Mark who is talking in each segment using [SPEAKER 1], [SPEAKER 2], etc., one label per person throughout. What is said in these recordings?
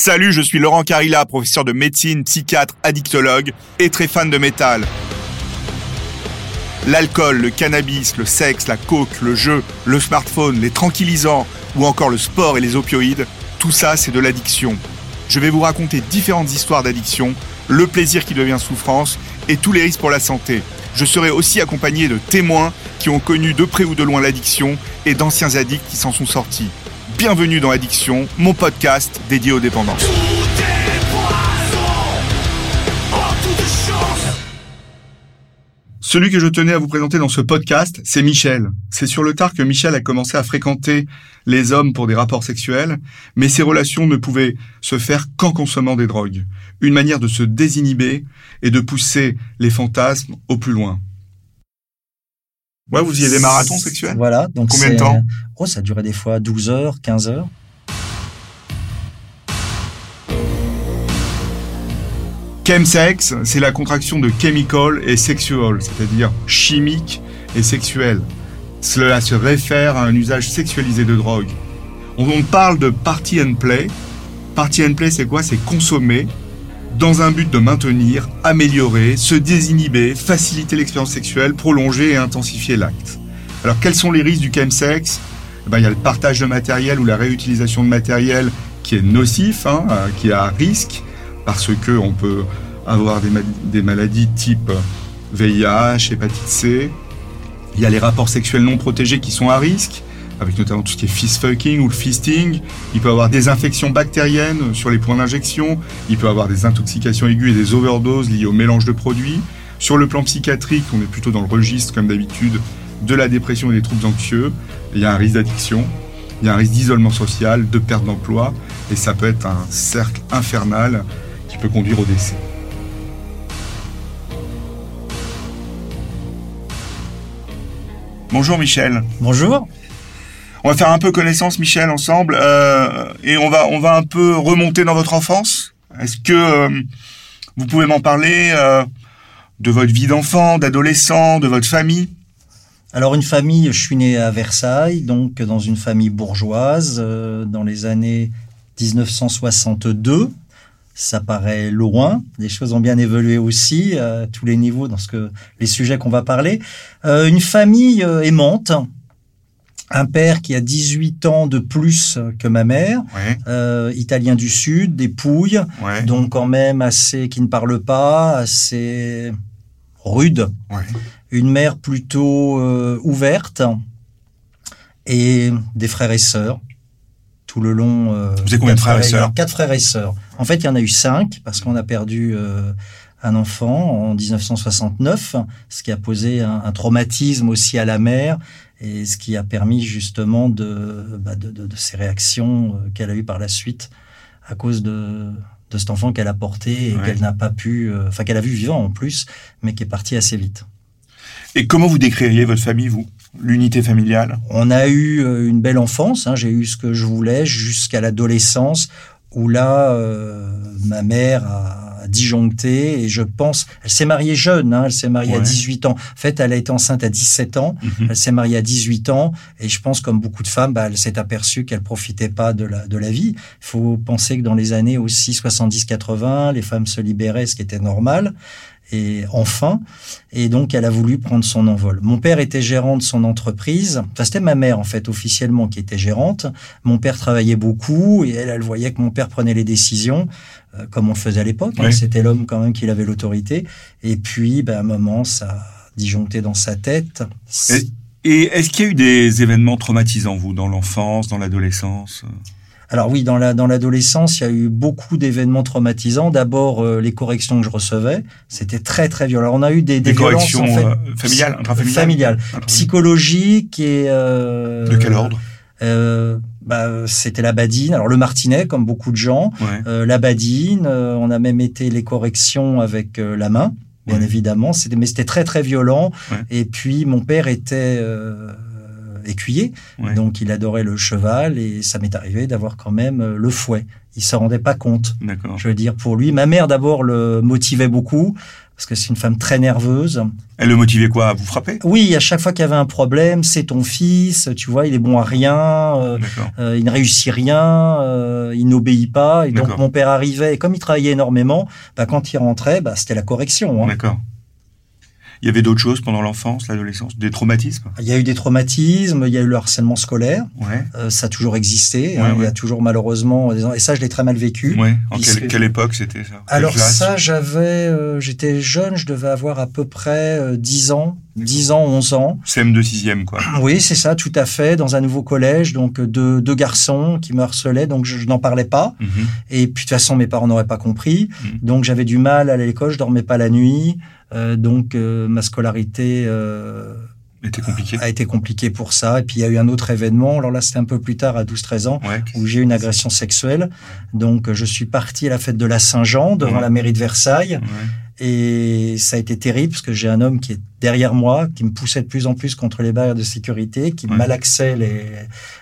[SPEAKER 1] Salut, je suis Laurent Carilla, professeur de médecine, psychiatre, addictologue et très fan de métal. L'alcool, le cannabis, le sexe, la coke, le jeu, le smartphone, les tranquillisants ou encore le sport et les opioïdes, tout ça c'est de l'addiction. Je vais vous raconter différentes histoires d'addiction, le plaisir qui devient souffrance et tous les risques pour la santé. Je serai aussi accompagné de témoins qui ont connu de près ou de loin l'addiction et d'anciens addicts qui s'en sont sortis. Bienvenue dans Addiction, mon podcast dédié aux dépendances. Celui que je tenais à vous présenter dans ce podcast, c'est Michel. C'est sur le tard que Michel a commencé à fréquenter les hommes pour des rapports sexuels, mais ces relations ne pouvaient se faire qu'en consommant des drogues. Une manière de se désinhiber et de pousser les fantasmes au plus loin. Ouais, vous faisiez des marathons sexuels
[SPEAKER 2] Voilà. Donc
[SPEAKER 1] Combien de temps
[SPEAKER 2] Oh, ça durait des fois 12 heures, 15 heures.
[SPEAKER 1] Chemsex, c'est la contraction de chemical et sexual, c'est-à-dire chimique et sexuel. Cela se réfère à un usage sexualisé de drogue. On parle de party and play. Party and play, c'est quoi? C'est consommer dans un but de maintenir, améliorer, se désinhiber, faciliter l'expérience sexuelle, prolonger et intensifier l'acte. Alors quels sont les risques du chemsex? Eh ben, Il y a le partage de matériel ou la réutilisation de matériel qui est nocif, hein, euh, qui est à risque, parce que on peut avoir des, des maladies type VIH, hépatite C. Il y a les rapports sexuels non protégés qui sont à risque avec notamment tout ce qui est fist fucking ou le fisting. Il peut avoir des infections bactériennes sur les points d'injection. Il peut avoir des intoxications aiguës et des overdoses liées au mélange de produits. Sur le plan psychiatrique, on est plutôt dans le registre, comme d'habitude, de la dépression et des troubles anxieux. Il y a un risque d'addiction, il y a un risque d'isolement social, de perte d'emploi, et ça peut être un cercle infernal qui peut conduire au décès. Bonjour Michel.
[SPEAKER 2] Bonjour.
[SPEAKER 1] On va faire un peu connaissance, Michel, ensemble, euh, et on va on va un peu remonter dans votre enfance. Est-ce que euh, vous pouvez m'en parler euh, de votre vie d'enfant, d'adolescent, de votre famille?
[SPEAKER 2] Alors une famille, je suis né à Versailles, donc dans une famille bourgeoise dans les années 1962. Ça paraît loin. Les choses ont bien évolué aussi à tous les niveaux dans ce que les sujets qu'on va parler. une famille aimante un père qui a 18 ans de plus que ma mère, euh, italien du Sud, des Pouilles, donc quand même assez qui ne parle pas, assez rude. Une mère plutôt euh, ouverte et des frères et sœurs tout le long.
[SPEAKER 1] Euh, Vous avez combien de frères et sœurs
[SPEAKER 2] Quatre frères et sœurs. En fait, il y en a eu cinq parce qu'on a perdu un enfant en 1969, ce qui a posé un traumatisme aussi à la mère et ce qui a permis justement de, bah de, de, de, ces réactions euh, qu'elle a eues par la suite à cause de, de cet enfant qu'elle a porté et qu'elle n'a pas pu, euh, enfin qu'elle a vu vivant en plus, mais qui est parti assez vite.
[SPEAKER 1] Et comment vous décririez votre famille, vous? L'unité familiale?
[SPEAKER 2] On a eu euh, une belle enfance, hein, j'ai eu ce que je voulais jusqu'à l'adolescence, où là, euh, ma mère a disjoncté et je pense, elle s'est mariée jeune, hein, elle s'est mariée à 18 ans. En fait, elle a été enceinte à 17 ans, mhm. elle s'est mariée à 18 ans et je pense, comme beaucoup de femmes, bah, elle s'est aperçue qu'elle profitait pas de la, de la vie. Il faut penser que dans les années aussi 70-80, les femmes se libéraient, ce qui était normal et enfin, et donc elle a voulu prendre son envol. Mon père était gérant de son entreprise, enfin c'était ma mère en fait officiellement qui était gérante. Mon père travaillait beaucoup et elle, elle voyait que mon père prenait les décisions euh, comme on le faisait à l'époque. Hein. C'était l'homme quand même qui avait l'autorité. Et puis, ben, à un moment, ça a disjoncté dans sa tête.
[SPEAKER 1] Et, est-ce qu'il y a eu des événements traumatisants vous dans l'enfance, dans l'adolescence?
[SPEAKER 2] Alors oui, dans la dans l'adolescence, il y a eu beaucoup d'événements traumatisants. D'abord, euh, les corrections que je recevais, c'était très très violent. On a eu des, des,
[SPEAKER 1] corrections
[SPEAKER 2] en fait,
[SPEAKER 1] euh, familiales, intrafamiliales,
[SPEAKER 2] familiales, psychologiques et euh,
[SPEAKER 1] de quel ordre?
[SPEAKER 2] euh, bah, c'était la badine. Alors le martinet, comme beaucoup de gens, euh, la badine. Euh, on a même été les corrections avec la main, bien évidemment. C'était, mais c'était très très violent. Et puis mon père était écuyer, donc il adorait le cheval et ça m'est arrivé d'avoir quand même euh, le fouet. Il se rendait pas compte. Je veux dire pour lui, ma mère d'abord le motivait beaucoup parce que c'est une femme très nerveuse.
[SPEAKER 1] Elle le motivait quoi À vous frapper?
[SPEAKER 2] Oui, à chaque fois qu'il y avait un problème, c'est ton fils, tu vois, il est bon à rien, euh, euh, il ne réussit rien, euh, il n'obéit pas. Et donc mon père arrivait, et comme il travaillait énormément, bah, quand il rentrait, bah, c'était la correction.
[SPEAKER 1] Hein. D'accord. Il y avait d'autres choses pendant l'enfance, l'adolescence, des traumatismes?
[SPEAKER 2] Il y a eu des traumatismes, il y a eu le harcèlement scolaire. Ouais. Euh, ça a toujours existé. Hein, il y a toujours malheureusement des et ça je l'ai très mal vécu.
[SPEAKER 1] Ouais. En quelle, époque c'était ça?
[SPEAKER 2] Alors ça j'avais, euh, j'étais jeune, je devais avoir à peu près euh, 10 ans, 10 ans, 11 ans.
[SPEAKER 1] CM2 6e quoi.
[SPEAKER 2] Oui c'est ça, tout à fait, dans un nouveau collège, donc deux, deux garçons qui me harcelaient, donc je, n'en parlais pas. Mhm. Et puis de toute façon mes parents n'auraient pas compris, mhm. donc j'avais du mal à aller à l'école, je dormais pas la nuit. Euh, donc euh, ma scolarité euh, a été compliquée pour ça. Et puis il y a eu un autre événement, alors là c'était un peu plus tard, à 12-13 ans, où j'ai eu une agression sexuelle. Donc je suis parti à la fête de la Saint-Jean devant la mairie de Versailles. Et ça a été terrible parce que j'ai un homme qui est derrière moi, qui me poussait de plus en plus contre les barrières de sécurité, qui malaxait les,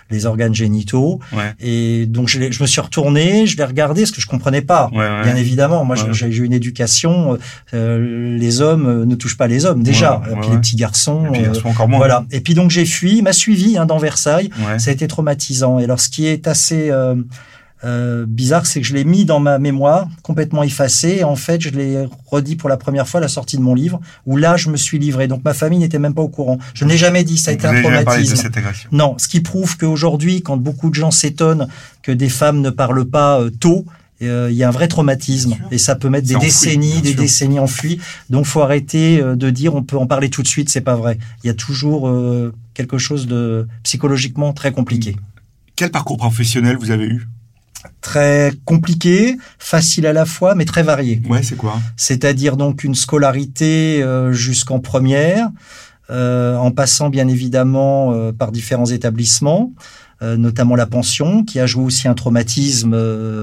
[SPEAKER 2] les organes génitaux. Ouais. Et donc je, je, me suis retourné, je l'ai regardé, ce que je comprenais pas. Bien évidemment, moi j'ai eu une éducation, euh, les hommes euh, ne touchent pas les hommes déjà, et puis les petits garçons.
[SPEAKER 1] Et puis, euh, encore moins.
[SPEAKER 2] Voilà. Et puis donc j'ai fui, il m'a suivi hein, dans Versailles. Ça a été traumatisant. Et alors ce qui est assez euh, euh, bizarre, c'est que je l'ai mis dans ma mémoire, complètement effacé. Et en fait, je l'ai redit pour la première fois à la sortie de mon livre, où là, je me suis livré. Donc, ma famille n'était même pas au courant. Je n'ai jamais dit, ça a été un traumatisme. Non, ce qui prouve qu'aujourd'hui, quand beaucoup de gens s'étonnent que des femmes ne parlent pas euh, tôt, euh, il y a un vrai traumatisme et ça peut mettre des décennies, des décennies enfouies. Donc, faut arrêter de dire on peut en parler tout de suite. C'est pas vrai. Il y a toujours quelque chose de psychologiquement très compliqué.
[SPEAKER 1] Quel parcours professionnel vous avez eu?
[SPEAKER 2] Très compliqué, facile à la fois, mais très varié.
[SPEAKER 1] Ouais, c'est quoi?
[SPEAKER 2] C'est-à-dire donc une scolarité euh, jusqu'en première, euh, en passant bien évidemment euh, par différents établissements, notamment la pension, qui a joué aussi un traumatisme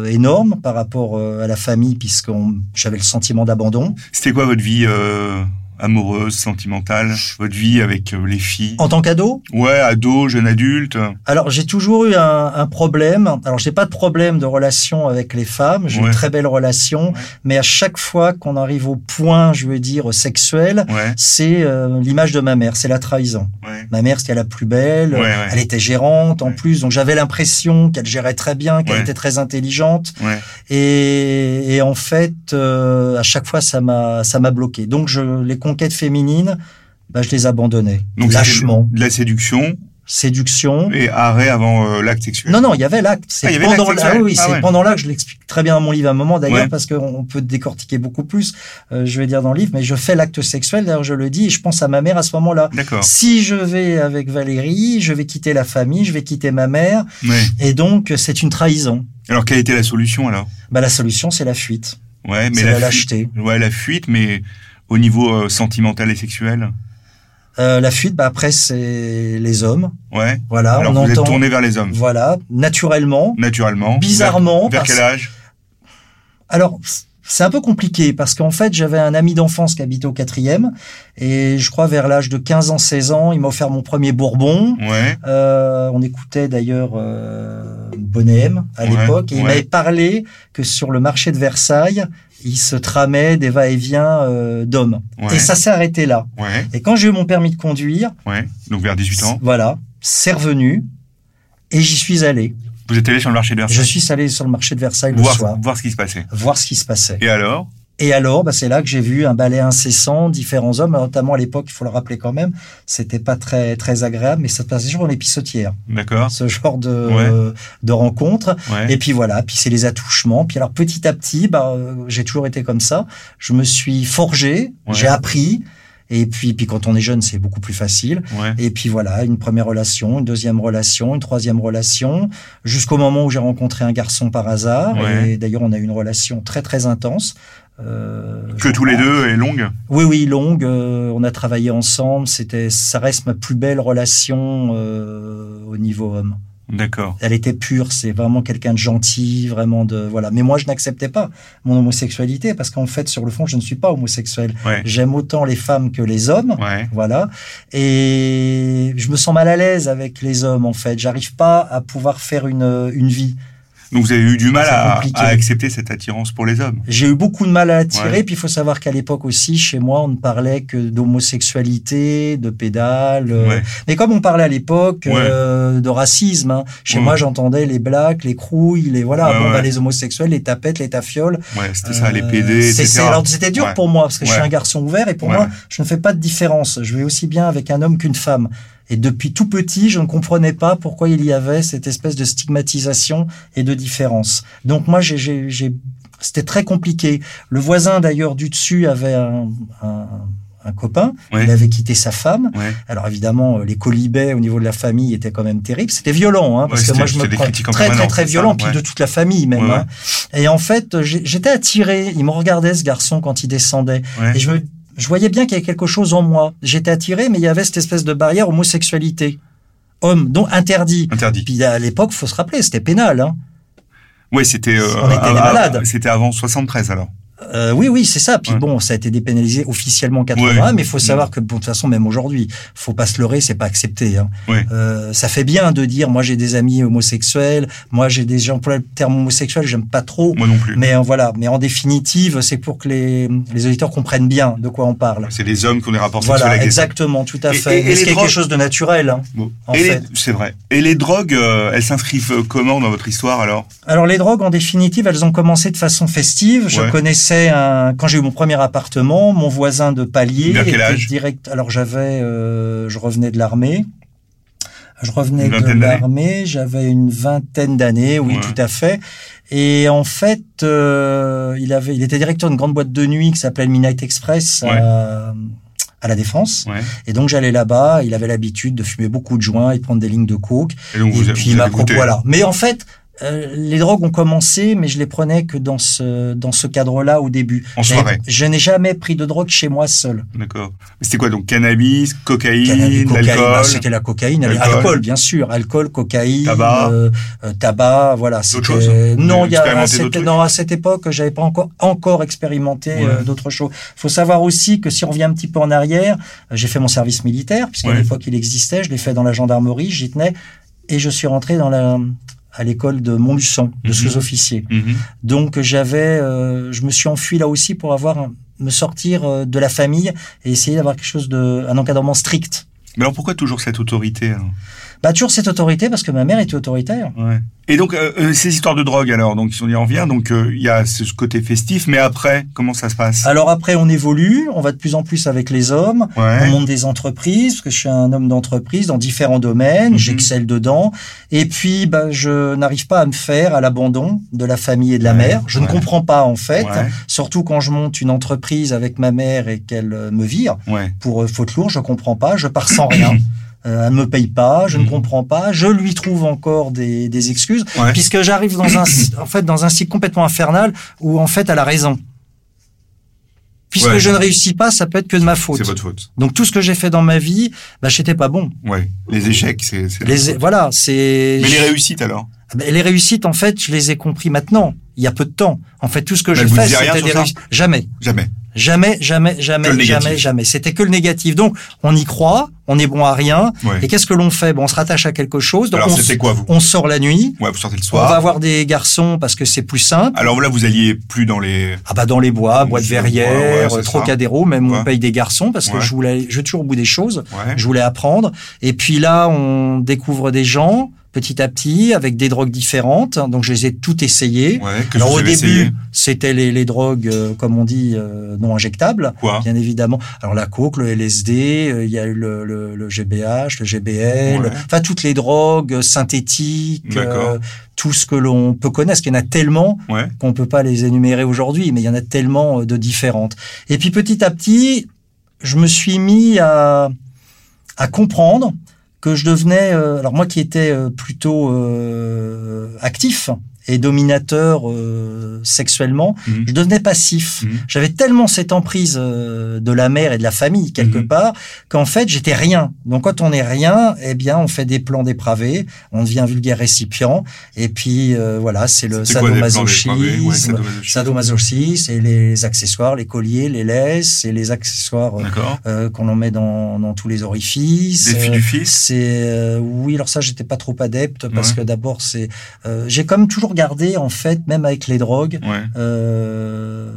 [SPEAKER 2] énorme par rapport à la famille, puisque j'avais le sentiment d'abandon.
[SPEAKER 1] C'était quoi votre vie amoureuse, sentimentale, votre vie avec euh, les filles
[SPEAKER 2] En tant qu'ado?
[SPEAKER 1] Ouais, ado, jeune adulte.
[SPEAKER 2] Alors j'ai toujours eu un, un problème. Alors j'ai pas de problème de relation avec les femmes. J'ai une très belle relation, mais à chaque fois qu'on arrive au point, je veux dire sexuel, c'est euh, l'image de ma mère, c'est la trahison. Ma mère c'était la plus belle. Elle était gérante en plus, donc j'avais l'impression qu'elle gérait très bien, qu'elle était très intelligente. Et, et, en fait, euh, à chaque fois ça m'a ça m'a bloqué. Donc je les conquêtes féminines, bah, je les abandonnais Donc, lâchement.
[SPEAKER 1] De la séduction.
[SPEAKER 2] Séduction.
[SPEAKER 1] Et arrêt avant euh, l'acte sexuel.
[SPEAKER 2] Non, non, il y avait l'acte. C'est ah, pendant, ah, oui, ah c'est pendant l'acte. Je l'explique très bien dans mon livre à un moment d'ailleurs parce qu'on peut décortiquer beaucoup plus. Euh, je vais dire dans le livre, mais je fais l'acte sexuel. D'ailleurs, je le dis et je pense à ma mère à ce moment-là. Si je vais avec Valérie, je vais quitter la famille, je vais quitter ma mère, et donc c'est une trahison.
[SPEAKER 1] Alors, quelle était la solution alors?
[SPEAKER 2] Bah, la solution, c'est la fuite.
[SPEAKER 1] Ouais, mais la, lâcheté. Ouais, la fuite, mais au niveau euh, sentimental et sexuel
[SPEAKER 2] euh, la fuite, bah après c'est les hommes.
[SPEAKER 1] Ouais.
[SPEAKER 2] Voilà.
[SPEAKER 1] Alors on vous êtes tourné vers les hommes.
[SPEAKER 2] Voilà, naturellement.
[SPEAKER 1] Naturellement.
[SPEAKER 2] Bizarrement.
[SPEAKER 1] Vers, quel âge?
[SPEAKER 2] Alors c'est un peu compliqué parce qu'en fait j'avais un ami d'enfance qui habitait au quatrième et je crois vers l'âge de 15 ans, 16 ans, il m'a offert mon premier Bourbon.
[SPEAKER 1] Ouais.
[SPEAKER 2] Euh, on écoutait d'ailleurs euh, Bonnet à l'époque et il m'avait parlé que sur le marché de Versailles il se tramait des va-et-vient euh, d'hommes. Et ça s'est arrêté là. Et quand j'ai eu mon permis de conduire,
[SPEAKER 1] donc vers 18 ans,
[SPEAKER 2] voilà, c'est revenu et j'y suis allé.
[SPEAKER 1] Vous êtes allé sur le marché de Versailles
[SPEAKER 2] Je suis allé sur le marché de Versailles
[SPEAKER 1] voir,
[SPEAKER 2] le soir.
[SPEAKER 1] Voir ce qui se passait.
[SPEAKER 2] Voir ce qui se passait.
[SPEAKER 1] Et alors?
[SPEAKER 2] Et alors, bah, c'est là que j'ai vu un ballet incessant, différents hommes, notamment à l'époque, il faut le rappeler quand même, c'était pas très très agréable, mais ça se passait toujours en épissotière.
[SPEAKER 1] D'accord.
[SPEAKER 2] Ce genre de de rencontre. Et puis voilà, puis c'est les attouchements. Puis alors petit à petit, bah, j'ai toujours été comme ça. Je me suis forgé, j'ai appris. Et puis, puis quand on est jeune, c'est beaucoup plus facile. Et puis voilà, une première relation, une deuxième relation, une troisième relation, jusqu'au moment où j'ai rencontré un garçon par hasard. Et d'ailleurs, on a eu une relation très très intense.
[SPEAKER 1] Euh, que tous les deux est longue.
[SPEAKER 2] Oui, oui, longue. Euh, on a travaillé ensemble. C'était, ça reste ma plus belle relation euh, au niveau homme.
[SPEAKER 1] D'accord.
[SPEAKER 2] Elle était pure. C'est vraiment quelqu'un de gentil, vraiment de voilà. Mais moi, je n'acceptais pas mon homosexualité parce qu'en fait, sur le fond, je ne suis pas homosexuel. J'aime autant les femmes que les hommes. Voilà. Et je me sens mal à l'aise avec les hommes. En fait, j'arrive pas à pouvoir faire une une vie
[SPEAKER 1] Donc vous avez eu du mal à, accepter cette attirance pour les hommes.
[SPEAKER 2] J'ai eu beaucoup de mal à attirer,
[SPEAKER 1] Ouais.
[SPEAKER 2] puis il faut savoir qu'à l'époque aussi, chez moi, on ne parlait que d'homosexualité, de pédale. euh,
[SPEAKER 1] Ouais.
[SPEAKER 2] Mais comme on parlait à l'époque
[SPEAKER 1] Ouais.
[SPEAKER 2] euh, de racisme, hein, chez
[SPEAKER 1] Ouais.
[SPEAKER 2] moi, j'entendais les blacks, les crouilles, les voilà, bon, bah, les homosexuels, les tapettes, les tafioles.
[SPEAKER 1] Ouais, c'était ça, les
[SPEAKER 2] Euh,
[SPEAKER 1] PD, etc.
[SPEAKER 2] alors, C'était dur pour moi parce que je suis un garçon ouvert et pour moi, je ne fais pas de différence. Je vais aussi bien avec un homme qu'une femme. Et depuis tout petit, je ne comprenais pas pourquoi il y avait cette espèce de stigmatisation et de différence. Donc moi, j'ai, j'ai, j'ai- c'était très compliqué. Le voisin d'ailleurs du dessus avait un, un, un copain.
[SPEAKER 1] Ouais.
[SPEAKER 2] Il avait quitté sa femme.
[SPEAKER 1] Ouais.
[SPEAKER 2] Alors évidemment, euh, les colibets au niveau de la famille étaient quand même terribles. C'était violent, hein, parce
[SPEAKER 1] Ouais,
[SPEAKER 2] que moi je me prends très très très violent, puis de toute la famille même. Hein. Et en fait, j'étais attiré. Il me regardait ce garçon quand il descendait, et je me, je voyais bien qu'il y avait quelque chose en moi. J'étais attiré, mais il y avait cette espèce de barrière homosexualité, homme, donc interdit.
[SPEAKER 1] Interdit.
[SPEAKER 2] Puis à l'époque, faut se rappeler, c'était pénal. Hein.
[SPEAKER 1] Ouais, c'était. euh,
[SPEAKER 2] On était des
[SPEAKER 1] ah, ah,
[SPEAKER 2] malades.
[SPEAKER 1] C'était avant 73 alors.
[SPEAKER 2] Euh, oui, oui, c'est ça. Puis
[SPEAKER 1] Ouais.
[SPEAKER 2] bon, ça a été dépénalisé officiellement en 80,
[SPEAKER 1] Ouais.
[SPEAKER 2] mais il faut savoir que, bon, de toute façon, même aujourd'hui, faut pas se leurrer, c'est pas accepté. Hein.
[SPEAKER 1] Ouais.
[SPEAKER 2] Euh, ça fait bien de dire, moi j'ai des amis homosexuels, moi j'ai des gens, pour le terme homosexuel, j'aime pas trop.
[SPEAKER 1] Moi non plus.
[SPEAKER 2] Mais euh, voilà, mais en définitive, c'est pour que les, les auditeurs comprennent bien de quoi on parle.
[SPEAKER 1] C'est les hommes des rapports sexuels
[SPEAKER 2] Voilà,
[SPEAKER 1] les
[SPEAKER 2] exactement, tout à
[SPEAKER 1] Et-
[SPEAKER 2] fait.
[SPEAKER 1] et- et les
[SPEAKER 2] ce
[SPEAKER 1] drogues-
[SPEAKER 2] quelque chose de naturel. hein.
[SPEAKER 1] Bon.
[SPEAKER 2] En
[SPEAKER 1] Et les-
[SPEAKER 2] fait.
[SPEAKER 1] C'est vrai. Et les drogues, elles s'inscrivent comment dans votre histoire alors?
[SPEAKER 2] Alors les drogues, en définitive, elles ont commencé de façon festive. Je
[SPEAKER 1] Ouais.
[SPEAKER 2] Connaissais un, quand j'ai eu mon premier appartement, mon voisin de palier
[SPEAKER 1] Vers quel
[SPEAKER 2] était
[SPEAKER 1] âge
[SPEAKER 2] direct. Alors j'avais, euh, je revenais de l'armée. Je revenais de l'armée, j'avais une vingtaine d'années, oui,
[SPEAKER 1] Ouais.
[SPEAKER 2] tout à fait. Et en fait, euh, il avait, il était directeur d'une grande boîte de nuit qui s'appelait le Midnight Express à, à la Défense.
[SPEAKER 1] Ouais.
[SPEAKER 2] Et donc j'allais là-bas. Il avait l'habitude de fumer beaucoup de joints et de prendre des lignes de coke.
[SPEAKER 1] Et donc
[SPEAKER 2] Et
[SPEAKER 1] vous,
[SPEAKER 2] puis il m'a voilà. Mais en fait, euh, les drogues ont commencé, mais je les prenais que dans ce dans ce cadre-là au début.
[SPEAKER 1] En soirée.
[SPEAKER 2] Je n'ai jamais pris de drogue chez moi seul.
[SPEAKER 1] D'accord. Mais C'était quoi donc cannabis, cocaïne,
[SPEAKER 2] Cannabis, cocaïne, bah, c'était la cocaïne,
[SPEAKER 1] L'alcool.
[SPEAKER 2] alcool. bien sûr, alcool, cocaïne,
[SPEAKER 1] Tabac.
[SPEAKER 2] euh, euh, tabac, voilà.
[SPEAKER 1] D'autres choses
[SPEAKER 2] Non, il y a à cette, non, à cette époque, j'avais pas encore encore expérimenté
[SPEAKER 1] Ouais.
[SPEAKER 2] euh, d'autres choses. Faut savoir aussi que si on revient un petit peu en arrière, j'ai fait mon service militaire puisqu'à
[SPEAKER 1] Ouais.
[SPEAKER 2] l'époque il existait. Je l'ai fait dans la gendarmerie, j'y tenais, et je suis rentré dans la à l'école de Montluçon, de
[SPEAKER 1] Mhm.
[SPEAKER 2] sous-officier.
[SPEAKER 1] Mhm.
[SPEAKER 2] Donc j'avais, euh, je me suis enfui là aussi pour avoir me sortir euh, de la famille et essayer d'avoir quelque chose de un encadrement strict.
[SPEAKER 1] Mais alors pourquoi toujours cette autorité alors
[SPEAKER 2] Bah toujours cette autorité parce que ma mère était autoritaire.
[SPEAKER 1] Ouais. Et donc euh, euh, ces histoires de drogue alors, donc si on y en revient, donc euh, il y a ce côté festif, mais après comment ça se passe?
[SPEAKER 2] Alors après on évolue, on va de plus en plus avec les hommes, on monte des entreprises parce que je suis un homme d'entreprise dans différents domaines,
[SPEAKER 1] Mhm.
[SPEAKER 2] j'excelle dedans et puis bah je n'arrive pas à me faire à l'abandon de la famille et de la
[SPEAKER 1] Ouais,
[SPEAKER 2] mère. Je ne comprends pas en fait, surtout quand je monte une entreprise avec ma mère et qu'elle me vire. Pour faute lourde, je comprends pas, je pars sans rien. Euh, elle me paye pas, je ne
[SPEAKER 1] Mhm.
[SPEAKER 2] comprends pas, je lui trouve encore des, des excuses,
[SPEAKER 1] Ouais.
[SPEAKER 2] puisque j'arrive dans un, en fait, dans un cycle complètement infernal où en fait elle a raison. Puisque
[SPEAKER 1] Ouais.
[SPEAKER 2] je ne réussis pas, ça peut être que de ma faute.
[SPEAKER 1] C'est votre faute.
[SPEAKER 2] Donc tout ce que j'ai fait dans ma vie, bah j'étais pas bon.
[SPEAKER 1] Ouais. Les échecs, c'est.
[SPEAKER 2] Les, voilà, c'est.
[SPEAKER 1] Mais les réussites alors?
[SPEAKER 2] Ben, les réussites, en fait, je les ai compris maintenant, il y a peu de temps. En fait, tout ce que
[SPEAKER 1] disiez rien
[SPEAKER 2] c'était des réussites. Jamais.
[SPEAKER 1] Jamais.
[SPEAKER 2] Jamais, jamais, jamais,
[SPEAKER 1] négatif.
[SPEAKER 2] jamais, jamais. C'était que le négatif. Donc, on y croit, on est bon à rien.
[SPEAKER 1] Ouais.
[SPEAKER 2] Et qu'est-ce que l'on fait? Bon, on se rattache à quelque chose. Donc,
[SPEAKER 1] Alors c'était quoi vous?
[SPEAKER 2] on sort la nuit.
[SPEAKER 1] Ouais, vous sortez le
[SPEAKER 2] On va
[SPEAKER 1] soir.
[SPEAKER 2] voir des garçons parce que c'est plus simple.
[SPEAKER 1] Alors là, vous alliez plus dans les.
[SPEAKER 2] Ah bah dans les bois, bois de
[SPEAKER 1] ouais,
[SPEAKER 2] Verrières. Trocadéro, même on paye des garçons parce que je voulais, je vais toujours au bout des choses.
[SPEAKER 1] Ouais.
[SPEAKER 2] Je voulais apprendre. Et puis là, on découvre des gens petit à petit avec des drogues différentes. Donc je les ai toutes essayées.
[SPEAKER 1] Ouais.
[SPEAKER 2] Alors au début, c'était les, les drogues, euh, comme on dit, euh, non injectables.
[SPEAKER 1] Quoi
[SPEAKER 2] Bien évidemment. Alors la coke, le LSD, euh, il y a eu le, le, le GBH, le GBL,
[SPEAKER 1] Ouais.
[SPEAKER 2] enfin toutes les drogues synthétiques, tout ce que l'on peut connaître, parce qu'il y en a tellement
[SPEAKER 1] Ouais.
[SPEAKER 2] qu'on peut pas les énumérer aujourd'hui, mais il y en a tellement de différentes. Et puis petit à petit, je me suis mis à, à comprendre que je devenais, euh, alors moi qui étais euh, plutôt euh, actif et dominateur euh, sexuellement,
[SPEAKER 1] Mhm.
[SPEAKER 2] je devenais passif.
[SPEAKER 1] Mhm.
[SPEAKER 2] J'avais tellement cette emprise euh, de la mère et de la famille quelque
[SPEAKER 1] Mhm.
[SPEAKER 2] part qu'en fait j'étais rien. Donc quand on est rien, eh bien on fait des plans dépravés, on devient vulgaire récipient et puis euh, voilà c'est le sadomasochisme.
[SPEAKER 1] Ouais, sadomasochisme.
[SPEAKER 2] Sadomasochisme, c'est les accessoires, les colliers, les laisses, c'est les accessoires euh, euh, qu'on en met dans, dans tous les orifices. Euh,
[SPEAKER 1] du fils?
[SPEAKER 2] c'est euh, oui, alors ça j'étais pas trop adepte parce
[SPEAKER 1] Ouais.
[SPEAKER 2] que d'abord c'est j'ai comme toujours gardé en fait, même avec les drogues,
[SPEAKER 1] Ouais.
[SPEAKER 2] euh,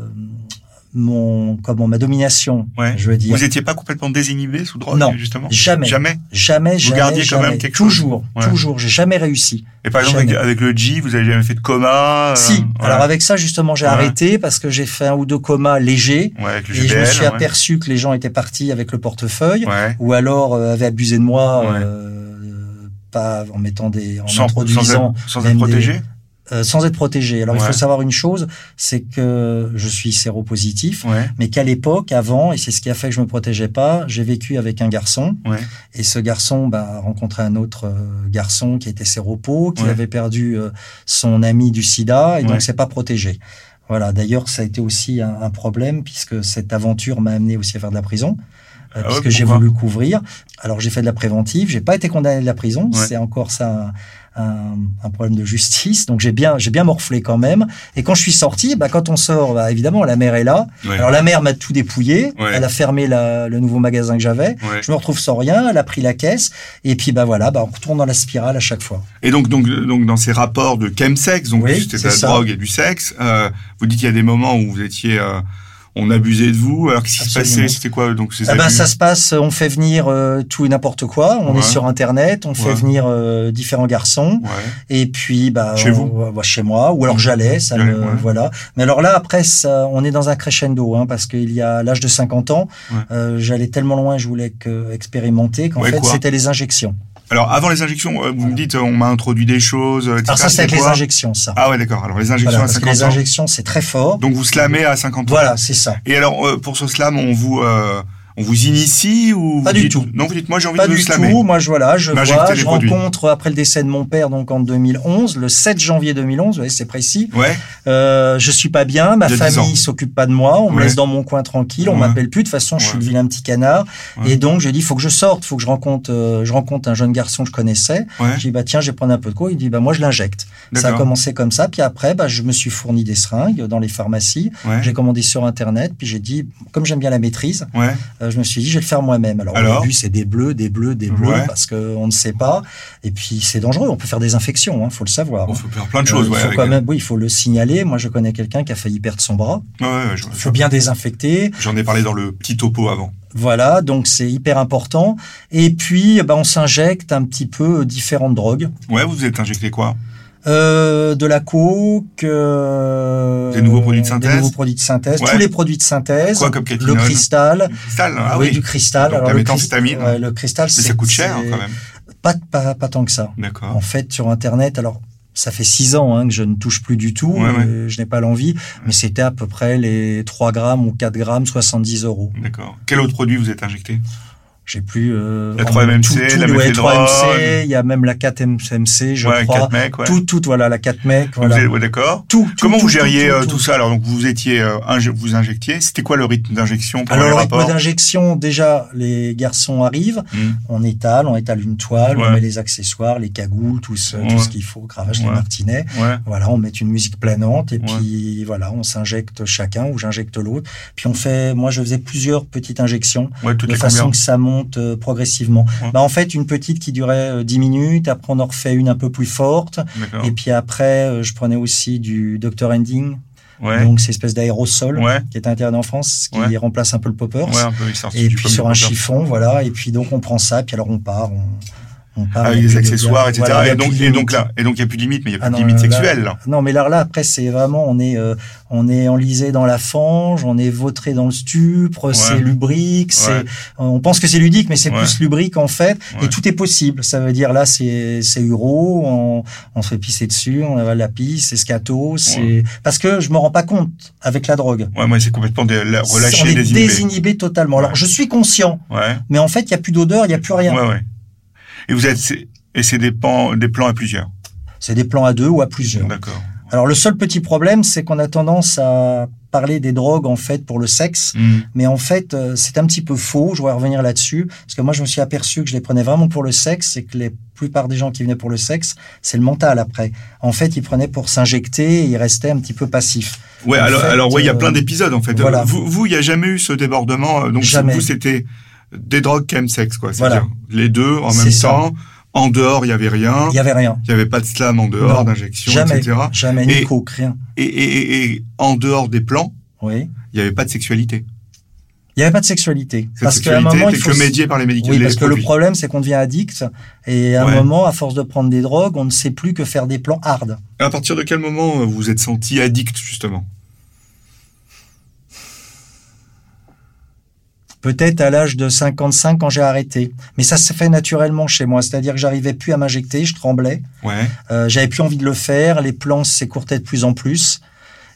[SPEAKER 2] mon comment ma domination,
[SPEAKER 1] Ouais.
[SPEAKER 2] je veux dire.
[SPEAKER 1] Vous étiez pas complètement désinhibé sous drogue,
[SPEAKER 2] Non,
[SPEAKER 1] justement?
[SPEAKER 2] Jamais.
[SPEAKER 1] Jamais?
[SPEAKER 2] Jamais,
[SPEAKER 1] Vous
[SPEAKER 2] jamais,
[SPEAKER 1] gardiez quand
[SPEAKER 2] jamais.
[SPEAKER 1] même quelque chose
[SPEAKER 2] toujours,
[SPEAKER 1] Ouais.
[SPEAKER 2] toujours. J'ai jamais réussi.
[SPEAKER 1] Et par exemple, avec, le G, vous avez jamais fait de coma euh,
[SPEAKER 2] si. Alors avec ça, justement, j'ai arrêté parce que j'ai fait un ou deux comas légers
[SPEAKER 1] Ouais, avec le
[SPEAKER 2] et je me suis aperçu que les gens étaient partis avec le portefeuille ou alors euh, avaient abusé de moi. Euh, pas en mettant des en
[SPEAKER 1] Sans, sans
[SPEAKER 2] introduisant
[SPEAKER 1] être, sans être protégé?
[SPEAKER 2] Euh, sans être protégé. Alors il faut savoir une chose, c'est que je suis séropositif,
[SPEAKER 1] Ouais.
[SPEAKER 2] mais qu'à l'époque, avant, et c'est ce qui a fait que je me protégeais pas, j'ai vécu avec un garçon,
[SPEAKER 1] Ouais.
[SPEAKER 2] et ce garçon bah, a rencontré un autre euh, garçon qui était séropo, qui avait perdu euh, son ami du sida, et donc c'est pas protégé. Voilà. D'ailleurs, ça a été aussi un, un problème puisque cette aventure m'a amené aussi à faire de la prison. euh,
[SPEAKER 1] Ah ouais,
[SPEAKER 2] puisque j'ai voulu couvrir. Alors j'ai fait de la préventive, j'ai pas été condamné de la prison,
[SPEAKER 1] Ouais.
[SPEAKER 2] c'est encore ça un, un- problème de justice. Donc j'ai bien j'ai bien morflé quand même. Et quand je suis sorti, bah quand on sort, bah, évidemment la mère est là.
[SPEAKER 1] Ouais.
[SPEAKER 2] Alors la mère m'a tout dépouillé,
[SPEAKER 1] Ouais.
[SPEAKER 2] elle a fermé la- le nouveau magasin que j'avais.
[SPEAKER 1] Ouais.
[SPEAKER 2] Je me retrouve sans rien, elle a pris la caisse et puis bah voilà, bah on retourne dans la spirale à chaque fois.
[SPEAKER 1] Et donc, donc, donc, dans ces rapports de chemsex, donc
[SPEAKER 2] Oui,
[SPEAKER 1] c'était de la
[SPEAKER 2] ça.
[SPEAKER 1] drogue et du sexe, euh, vous dites qu'il y a des moments où vous étiez, euh, on abusait de vous. Alors qu'est-ce qui se passait C'était quoi donc ces
[SPEAKER 2] Ah ben, ça se passe, on fait venir euh, tout et n'importe quoi. On
[SPEAKER 1] Ouais.
[SPEAKER 2] est sur Internet, on fait venir euh, différents garçons.
[SPEAKER 1] Ouais.
[SPEAKER 2] Et puis, bah,
[SPEAKER 1] Chez
[SPEAKER 2] on-
[SPEAKER 1] vous
[SPEAKER 2] bah, chez moi, ou alors j'allais, ça me, voilà. Mais alors là, après, ça, on est dans un crescendo, hein, parce qu'il y a l'âge de 50 ans, euh, j'allais tellement loin, je voulais que expérimenter, qu'en fait, c'était les injections.
[SPEAKER 1] Alors avant les injections, euh, vous me dites, euh, on m'a introduit des choses. etc.
[SPEAKER 2] Alors ça, c'est avec les injections, ça.
[SPEAKER 1] Ah ouais, d'accord. Alors les injections
[SPEAKER 2] Voilà,
[SPEAKER 1] à
[SPEAKER 2] parce que
[SPEAKER 1] 50
[SPEAKER 2] les injections, c'est très fort.
[SPEAKER 1] Donc vous slamez à 50 ans.
[SPEAKER 2] Voilà, c'est ça.
[SPEAKER 1] Et alors euh, pour ce slam, on vous, euh, on vous initie ou
[SPEAKER 2] Pas
[SPEAKER 1] vous
[SPEAKER 2] du
[SPEAKER 1] dites-
[SPEAKER 2] tout.
[SPEAKER 1] Non, vous dites, moi j'ai envie
[SPEAKER 2] Pas
[SPEAKER 1] de me
[SPEAKER 2] du tout. Moi, je voilà, je vois, je rencontre après le décès de mon père, donc en 2011, le 7 janvier 2011, vous voyez, c'est précis.
[SPEAKER 1] Ouais.
[SPEAKER 2] Euh, je suis pas bien, ma
[SPEAKER 1] Il y a 10
[SPEAKER 2] famille s'occupe pas de moi, on me
[SPEAKER 1] Ouais.
[SPEAKER 2] laisse dans mon coin tranquille, on
[SPEAKER 1] Ouais.
[SPEAKER 2] m'appelle plus. De toute façon, je suis
[SPEAKER 1] Ouais.
[SPEAKER 2] le vilain petit canard.
[SPEAKER 1] Ouais.
[SPEAKER 2] Et donc, je dis, faut que je sorte, faut que je rencontre, euh, je rencontre un jeune garçon que je connaissais.
[SPEAKER 1] Ouais.
[SPEAKER 2] Je dis, bah tiens, je vais prendre un peu de quoi. Il dit, bah moi, je l'injecte. Ça a commencé comme ça. Puis après, bah, je me suis fourni des seringues dans les pharmacies.
[SPEAKER 1] Ouais.
[SPEAKER 2] J'ai commandé sur Internet. Puis j'ai dit, comme j'aime bien la maîtrise,
[SPEAKER 1] Ouais.
[SPEAKER 2] euh, je me suis dit, je vais le faire moi-même. Alors,
[SPEAKER 1] Alors
[SPEAKER 2] au début, c'est des bleus, des bleus, des bleus,
[SPEAKER 1] Ouais.
[SPEAKER 2] parce que on ne sait pas. Et puis, c'est dangereux. On peut faire des infections, hein, faut le savoir.
[SPEAKER 1] On faut faire plein de choses.
[SPEAKER 2] Euh,
[SPEAKER 1] ouais,
[SPEAKER 2] faut quand même, oui, il faut le signaler. Moi, je connais quelqu'un qui a failli perdre son bras.
[SPEAKER 1] Ouais, ouais, je-
[SPEAKER 2] Il faut bien désinfecter.
[SPEAKER 1] J'en ai parlé dans le petit topo avant.
[SPEAKER 2] Voilà, donc c'est hyper important. Et puis, bah, on s'injecte un petit peu différentes drogues.
[SPEAKER 1] Ouais, vous vous êtes injecté quoi?
[SPEAKER 2] Euh, de la coke, euh,
[SPEAKER 1] Des nouveaux produits de synthèse
[SPEAKER 2] des nouveaux produits de synthèse,
[SPEAKER 1] Ouais.
[SPEAKER 2] tous les produits de synthèse,
[SPEAKER 1] Quoi comme
[SPEAKER 2] le cristal,
[SPEAKER 1] Du cristal, ah
[SPEAKER 2] oui,
[SPEAKER 1] oui.
[SPEAKER 2] du cristal.
[SPEAKER 1] Donc, la
[SPEAKER 2] le, cris-
[SPEAKER 1] méthamphétamine.
[SPEAKER 2] ouais, le cristal,
[SPEAKER 1] Mais ça coûte cher hein, quand même.
[SPEAKER 2] Pas, pas, pas tant que ça.
[SPEAKER 1] D'accord.
[SPEAKER 2] En fait, sur Internet, alors ça fait six ans hein, que je ne touche plus du tout,
[SPEAKER 1] Ouais, ouais.
[SPEAKER 2] je n'ai pas l'envie, mais c'était à peu près les 3 grammes ou 4 grammes, 70 euros.
[SPEAKER 1] D'accord. Quel autre produit vous êtes injecté?
[SPEAKER 2] J'ai plus... Euh,
[SPEAKER 1] La
[SPEAKER 2] en-
[SPEAKER 1] 3-MMC,
[SPEAKER 2] tout- tout,
[SPEAKER 1] la
[SPEAKER 2] ouais,
[SPEAKER 1] méphédrone.
[SPEAKER 2] 3MC, il y a même la 4MC, je
[SPEAKER 1] Ouais,
[SPEAKER 2] crois.
[SPEAKER 1] 4 mecs, ouais.
[SPEAKER 2] Tout, tout, voilà, la 4 mecs,
[SPEAKER 1] Vous
[SPEAKER 2] voilà.
[SPEAKER 1] êtes- ouais, d'accord.
[SPEAKER 2] Tout, tout,
[SPEAKER 1] Comment vous gériez
[SPEAKER 2] tout,
[SPEAKER 1] euh,
[SPEAKER 2] tout.
[SPEAKER 1] ça Alors donc vous étiez, euh, inje- vous injectiez. C'était quoi le rythme d'injection pour
[SPEAKER 2] Alors, le rythme d'injection, déjà, les garçons arrivent,
[SPEAKER 1] Hmm.
[SPEAKER 2] on étale, on étale une toile, on met les accessoires, les cagoules, tout ce, tout ce qu'il faut, cravache, les martinets. Voilà, on met une musique planante et puis voilà, on s'injecte chacun ou j'injecte l'autre. Puis on fait, moi je faisais plusieurs petites injections de façon que ça monte euh, progressivement.
[SPEAKER 1] Ouais.
[SPEAKER 2] Bah, en fait, une petite qui durait euh, 10 minutes, après on en refait une un peu plus forte. Et puis après, euh, je prenais aussi du Dr. Ending,
[SPEAKER 1] Ouais.
[SPEAKER 2] donc c'est espèce d'aérosol
[SPEAKER 1] Ouais.
[SPEAKER 2] qui est interdit en France, qui
[SPEAKER 1] Ouais.
[SPEAKER 2] remplace un peu le poppers.
[SPEAKER 1] Peu.
[SPEAKER 2] Et puis sur un chiffon, voilà. Et puis donc on prend ça, puis alors on part, on, on part.
[SPEAKER 1] Avec des accessoires, etc.
[SPEAKER 2] voilà,
[SPEAKER 1] et donc, et donc là, et donc il y a plus de limite, mais il y a plus
[SPEAKER 2] Ah
[SPEAKER 1] de limite
[SPEAKER 2] là-
[SPEAKER 1] sexuelle. Là.
[SPEAKER 2] Non, mais là, là après, c'est vraiment, on est, euh, on est enlisé dans la fange, on est vautré dans le stupre, c'est lubrique, c'est,
[SPEAKER 1] Ouais.
[SPEAKER 2] on pense que c'est ludique, mais c'est
[SPEAKER 1] Ouais.
[SPEAKER 2] plus lubrique en fait, et tout est possible. Ça veut dire là, c'est, c'est uro, on, on se fait pisser dessus, on avale la pisse, c'est scato, c'est, parce que je me rends pas compte avec la drogue.
[SPEAKER 1] Ouais, moi c'est complètement dé-
[SPEAKER 2] on
[SPEAKER 1] relâché,
[SPEAKER 2] est
[SPEAKER 1] désinhibé.
[SPEAKER 2] désinhibé totalement. Alors, je suis conscient,
[SPEAKER 1] Ouais.
[SPEAKER 2] mais en fait, il y a plus d'odeur, il y a plus rien.
[SPEAKER 1] Ouais, ouais. Et vous êtes, c'est- et c'est des plans, des plans à plusieurs.
[SPEAKER 2] C'est des plans à deux ou à plusieurs.
[SPEAKER 1] D'accord.
[SPEAKER 2] Alors, le seul petit problème, c'est qu'on a tendance à parler des drogues, en fait, pour le sexe.
[SPEAKER 1] Hmm.
[SPEAKER 2] Mais en fait, euh, c'est un petit peu faux. Je voudrais revenir là-dessus. Parce que moi, je me suis aperçu que je les prenais vraiment pour le sexe et que les plupart des gens qui venaient pour le sexe, c'est le mental après. En fait, ils prenaient pour s'injecter et ils restaient un petit peu passifs.
[SPEAKER 1] Ouais,
[SPEAKER 2] En
[SPEAKER 1] alors,
[SPEAKER 2] fait,
[SPEAKER 1] alors ouais, il y a
[SPEAKER 2] euh,
[SPEAKER 1] plein d'épisodes en fait.
[SPEAKER 2] voilà.
[SPEAKER 1] Vous, vous, il y a jamais eu ce débordement. euh, Donc
[SPEAKER 2] Jamais.
[SPEAKER 1] vous, c'était des drogues chemsex, quoi.
[SPEAKER 2] Voilà.
[SPEAKER 1] Les deux en même
[SPEAKER 2] ça.
[SPEAKER 1] temps, En dehors, il y avait rien.
[SPEAKER 2] Il y avait rien.
[SPEAKER 1] Il y avait pas de slam en dehors, d'injection, etc.
[SPEAKER 2] jamais, ni
[SPEAKER 1] Et-
[SPEAKER 2] coke, rien.
[SPEAKER 1] Et, et, et, et en dehors des plans,
[SPEAKER 2] Oui.
[SPEAKER 1] il y avait pas de sexualité.
[SPEAKER 2] Il n'y avait pas de sexualité.
[SPEAKER 1] Cette
[SPEAKER 2] parce qu'à un
[SPEAKER 1] sexualité
[SPEAKER 2] moment, il faut.
[SPEAKER 1] que médiée par les médicaments.
[SPEAKER 2] Oui, parce que le problème, c'est qu'on devient addict. Et à un moment, à force de prendre des drogues, on ne sait plus que faire des plans hard.
[SPEAKER 1] À partir de quel moment euh, vous vous êtes senti addict, justement?
[SPEAKER 2] Peut-être à l'âge de 55 quand j'ai arrêté. Mais ça s'est fait naturellement chez moi. C'est-à-dire que j'arrivais plus à m'injecter, je tremblais.
[SPEAKER 1] Ouais.
[SPEAKER 2] Euh, j'avais plus envie de le faire. Les plans s'écourtaient de plus en plus.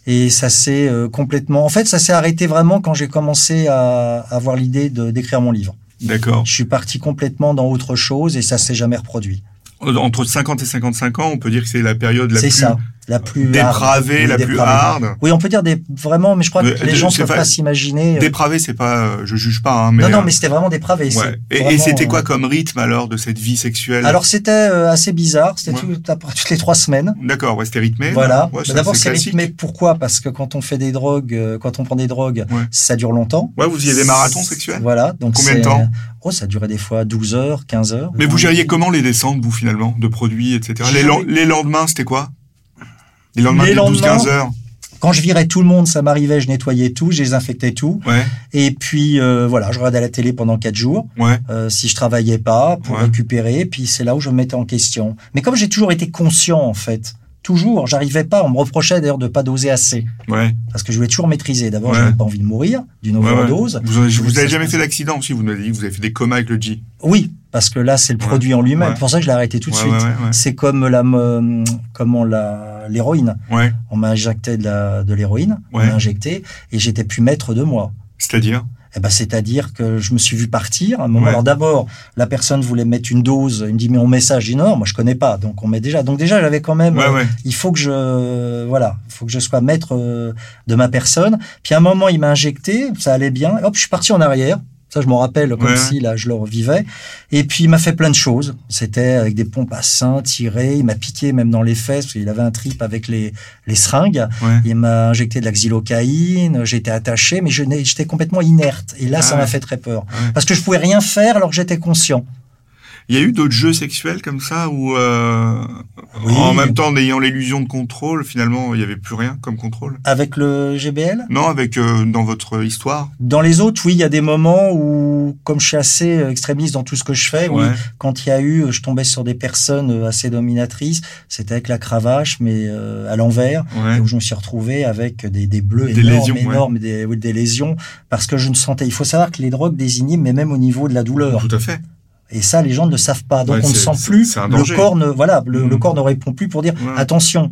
[SPEAKER 2] Et ça s'est euh, complètement. En fait, ça s'est arrêté vraiment quand j'ai commencé à avoir l'idée de d'écrire mon livre.
[SPEAKER 1] D'accord.
[SPEAKER 2] Je suis parti complètement dans autre chose et ça s'est jamais reproduit.
[SPEAKER 1] Entre 50 et 55 ans, on peut dire que c'est la période la
[SPEAKER 2] C'est
[SPEAKER 1] plus
[SPEAKER 2] ça, la plus
[SPEAKER 1] dépravée, la plus
[SPEAKER 2] dépravée.
[SPEAKER 1] hard.
[SPEAKER 2] Oui, on peut dire des vraiment, mais je crois que les
[SPEAKER 1] euh,
[SPEAKER 2] gens ne peuvent
[SPEAKER 1] pas-
[SPEAKER 2] s'imaginer. euh,
[SPEAKER 1] Dépravé, c'est pas, euh, je juge pas, hein,
[SPEAKER 2] non, non, mais c'était vraiment dépravé.
[SPEAKER 1] Et, c'était quoi comme rythme alors de cette vie sexuelle?
[SPEAKER 2] Alors c'était assez bizarre. C'était toutes les trois semaines.
[SPEAKER 1] D'accord, ouais, c'était rythmé.
[SPEAKER 2] Voilà.
[SPEAKER 1] Ouais,
[SPEAKER 2] Mais D'abord, c'est rythmé. Pourquoi? Parce que quand on fait des drogues, quand on prend des drogues, ça dure longtemps.
[SPEAKER 1] Ouais, vous faisiez des marathons sexuels?
[SPEAKER 2] Voilà. Donc
[SPEAKER 1] Combien de temps?
[SPEAKER 2] Oh, ça durait des fois 12 heures, 15 heures.
[SPEAKER 1] Mais vous gériez comment les descentes, vous, finalement, de produits, etc. Les lendemains, c'était quoi? Les lendemains
[SPEAKER 2] Les
[SPEAKER 1] de 12-15
[SPEAKER 2] lendemains-
[SPEAKER 1] heures
[SPEAKER 2] Quand je virais tout le monde, ça m'arrivait, je nettoyais tout, je désinfectais tout.
[SPEAKER 1] Ouais,
[SPEAKER 2] Et puis euh, voilà, je regardais la télé pendant quatre jours.
[SPEAKER 1] ouais,
[SPEAKER 2] euh, si je travaillais pas pour
[SPEAKER 1] Ouais.
[SPEAKER 2] récupérer, puis c'est là où je me mettais en question. Mais comme j'ai toujours été conscient en fait, toujours, j'arrivais pas. On me reprochait d'ailleurs de pas doser assez
[SPEAKER 1] ouais.
[SPEAKER 2] parce que je voulais toujours maîtriser. D'abord,
[SPEAKER 1] Ouais.
[SPEAKER 2] j'avais pas envie de mourir d'une
[SPEAKER 1] ouais.
[SPEAKER 2] overdose.
[SPEAKER 1] Vous, avez-
[SPEAKER 2] Je
[SPEAKER 1] vous avez jamais fait d'accident aussi Vous nous avez dit que vous avez fait des comas avec le G.
[SPEAKER 2] Oui, parce que là, c'est le produit en lui-même. C'est pour ça que je l'ai arrêté tout de suite. C'est comme la, comment la, l'héroïne.
[SPEAKER 1] Ouais,
[SPEAKER 2] On m'a injecté de, la, de l'héroïne, on m'a injecté, et j'étais plus maître de moi.
[SPEAKER 1] c'est-à-dire?
[SPEAKER 2] Eh ben, c'est-à-dire que je me suis vu partir. À un moment,
[SPEAKER 1] Ouais.
[SPEAKER 2] alors d'abord, la personne voulait mettre une dose. Il me dit mais on met ça. Non, moi je connais pas. Donc on met déjà. Donc déjà j'avais quand même.
[SPEAKER 1] Ouais,
[SPEAKER 2] euh,
[SPEAKER 1] ouais.
[SPEAKER 2] Il faut que je voilà, il faut que je sois maître euh, de ma personne. Puis à un moment il m'a injecté, ça allait bien. Hop, je suis parti en arrière. Ça, je m'en rappelle comme
[SPEAKER 1] Ouais.
[SPEAKER 2] si là je le revivais. Et puis il m'a fait plein de choses. C'était avec des pompes à seins tirées. Il m'a piqué même dans les fesses parce qu'il avait un trip avec les les seringues.
[SPEAKER 1] Ouais.
[SPEAKER 2] Il m'a injecté de la xylocaïne, j'étais attaché, mais j'étais complètement inerte. Et là,
[SPEAKER 1] Ah
[SPEAKER 2] ça
[SPEAKER 1] ouais.
[SPEAKER 2] m'a fait très peur. Parce que je pouvais rien faire alors que j'étais conscient.
[SPEAKER 1] Il y a eu d'autres jeux sexuels comme ça où, euh,
[SPEAKER 2] Oui.
[SPEAKER 1] en même temps, en ayant l'illusion de contrôle, finalement, il n'y avait plus rien comme contrôle?
[SPEAKER 2] Avec le GBL
[SPEAKER 1] Non, avec euh, dans votre histoire
[SPEAKER 2] Dans les autres, oui, il y a des moments où, comme je suis assez euh, extrémiste dans tout ce que je fais, oui,
[SPEAKER 1] Ouais.
[SPEAKER 2] quand il y a eu, je tombais sur des personnes assez dominatrices, c'était avec la cravache, mais euh, à l'envers,
[SPEAKER 1] Ouais.
[SPEAKER 2] où je me suis retrouvé avec des, des bleus
[SPEAKER 1] Des
[SPEAKER 2] énormes,
[SPEAKER 1] lésions, ouais.
[SPEAKER 2] énormes, des, oui, des lésions, parce que je ne sentais. Il faut savoir que les drogues désinhibent, mais même au niveau de la douleur.
[SPEAKER 1] Tout à fait.
[SPEAKER 2] Et ça, les gens ne le savent pas. Donc
[SPEAKER 1] Ouais,
[SPEAKER 2] on ne sent plus. Le corps ne, voilà, le, le corps ne répond plus pour dire
[SPEAKER 1] Ouais.
[SPEAKER 2] attention.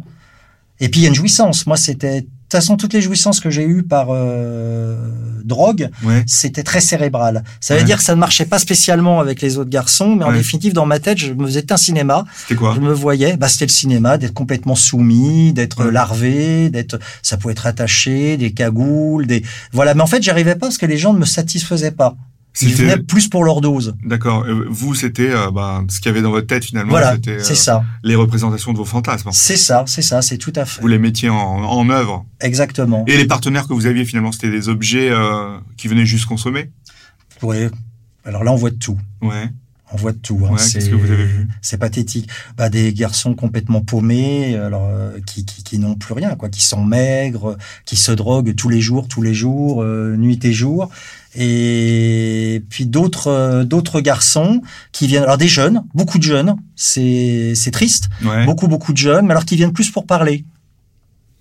[SPEAKER 2] Et puis il y a une jouissance. Moi, c'était de toute façon toutes les jouissances que j'ai eues par euh, drogue,
[SPEAKER 1] Ouais.
[SPEAKER 2] c'était très cérébral. Ça veut dire que ça ne marchait pas spécialement avec les autres garçons, mais en définitive, dans ma tête, je me faisais un cinéma.
[SPEAKER 1] C'était quoi
[SPEAKER 2] Je me voyais, bah, c'était le cinéma, d'être complètement soumis, d'être larvé, d'être, ça pouvait être attaché, des cagoules, des, voilà. Mais en fait, j'y arrivais pas parce que les gens ne me satisfaisaient pas. Ils
[SPEAKER 1] C'était
[SPEAKER 2] venaient plus pour leur dose.
[SPEAKER 1] d'accord. Euh, Vous, c'était euh, bah, ce qu'il y avait dans votre tête finalement.
[SPEAKER 2] Voilà,
[SPEAKER 1] c'était euh,
[SPEAKER 2] c'est ça.
[SPEAKER 1] les représentations de vos fantasmes.
[SPEAKER 2] C'est ça, c'est ça, c'est tout à fait.
[SPEAKER 1] Vous les mettiez en, en œuvre.
[SPEAKER 2] Exactement.
[SPEAKER 1] Et les partenaires que vous aviez finalement, c'était des objets euh, qui venaient juste consommer?
[SPEAKER 2] Oui. Alors là, on voit de tout.
[SPEAKER 1] Ouais.
[SPEAKER 2] On voit de tout. hein.
[SPEAKER 1] Ouais,
[SPEAKER 2] C'est-
[SPEAKER 1] qu'est-ce que vous avez vu?
[SPEAKER 2] C'est pathétique. Bah, des garçons complètement paumés, alors euh, qui, qui, qui n'ont plus rien, quoi, qui sont maigres, qui se droguent tous les jours, tous les jours, euh, nuit et jour. Et puis d'autres euh, d'autres garçons qui viennent, alors des jeunes, beaucoup de jeunes. C'est c'est triste.
[SPEAKER 1] Ouais.
[SPEAKER 2] Beaucoup beaucoup de jeunes, mais alors qui viennent plus pour parler.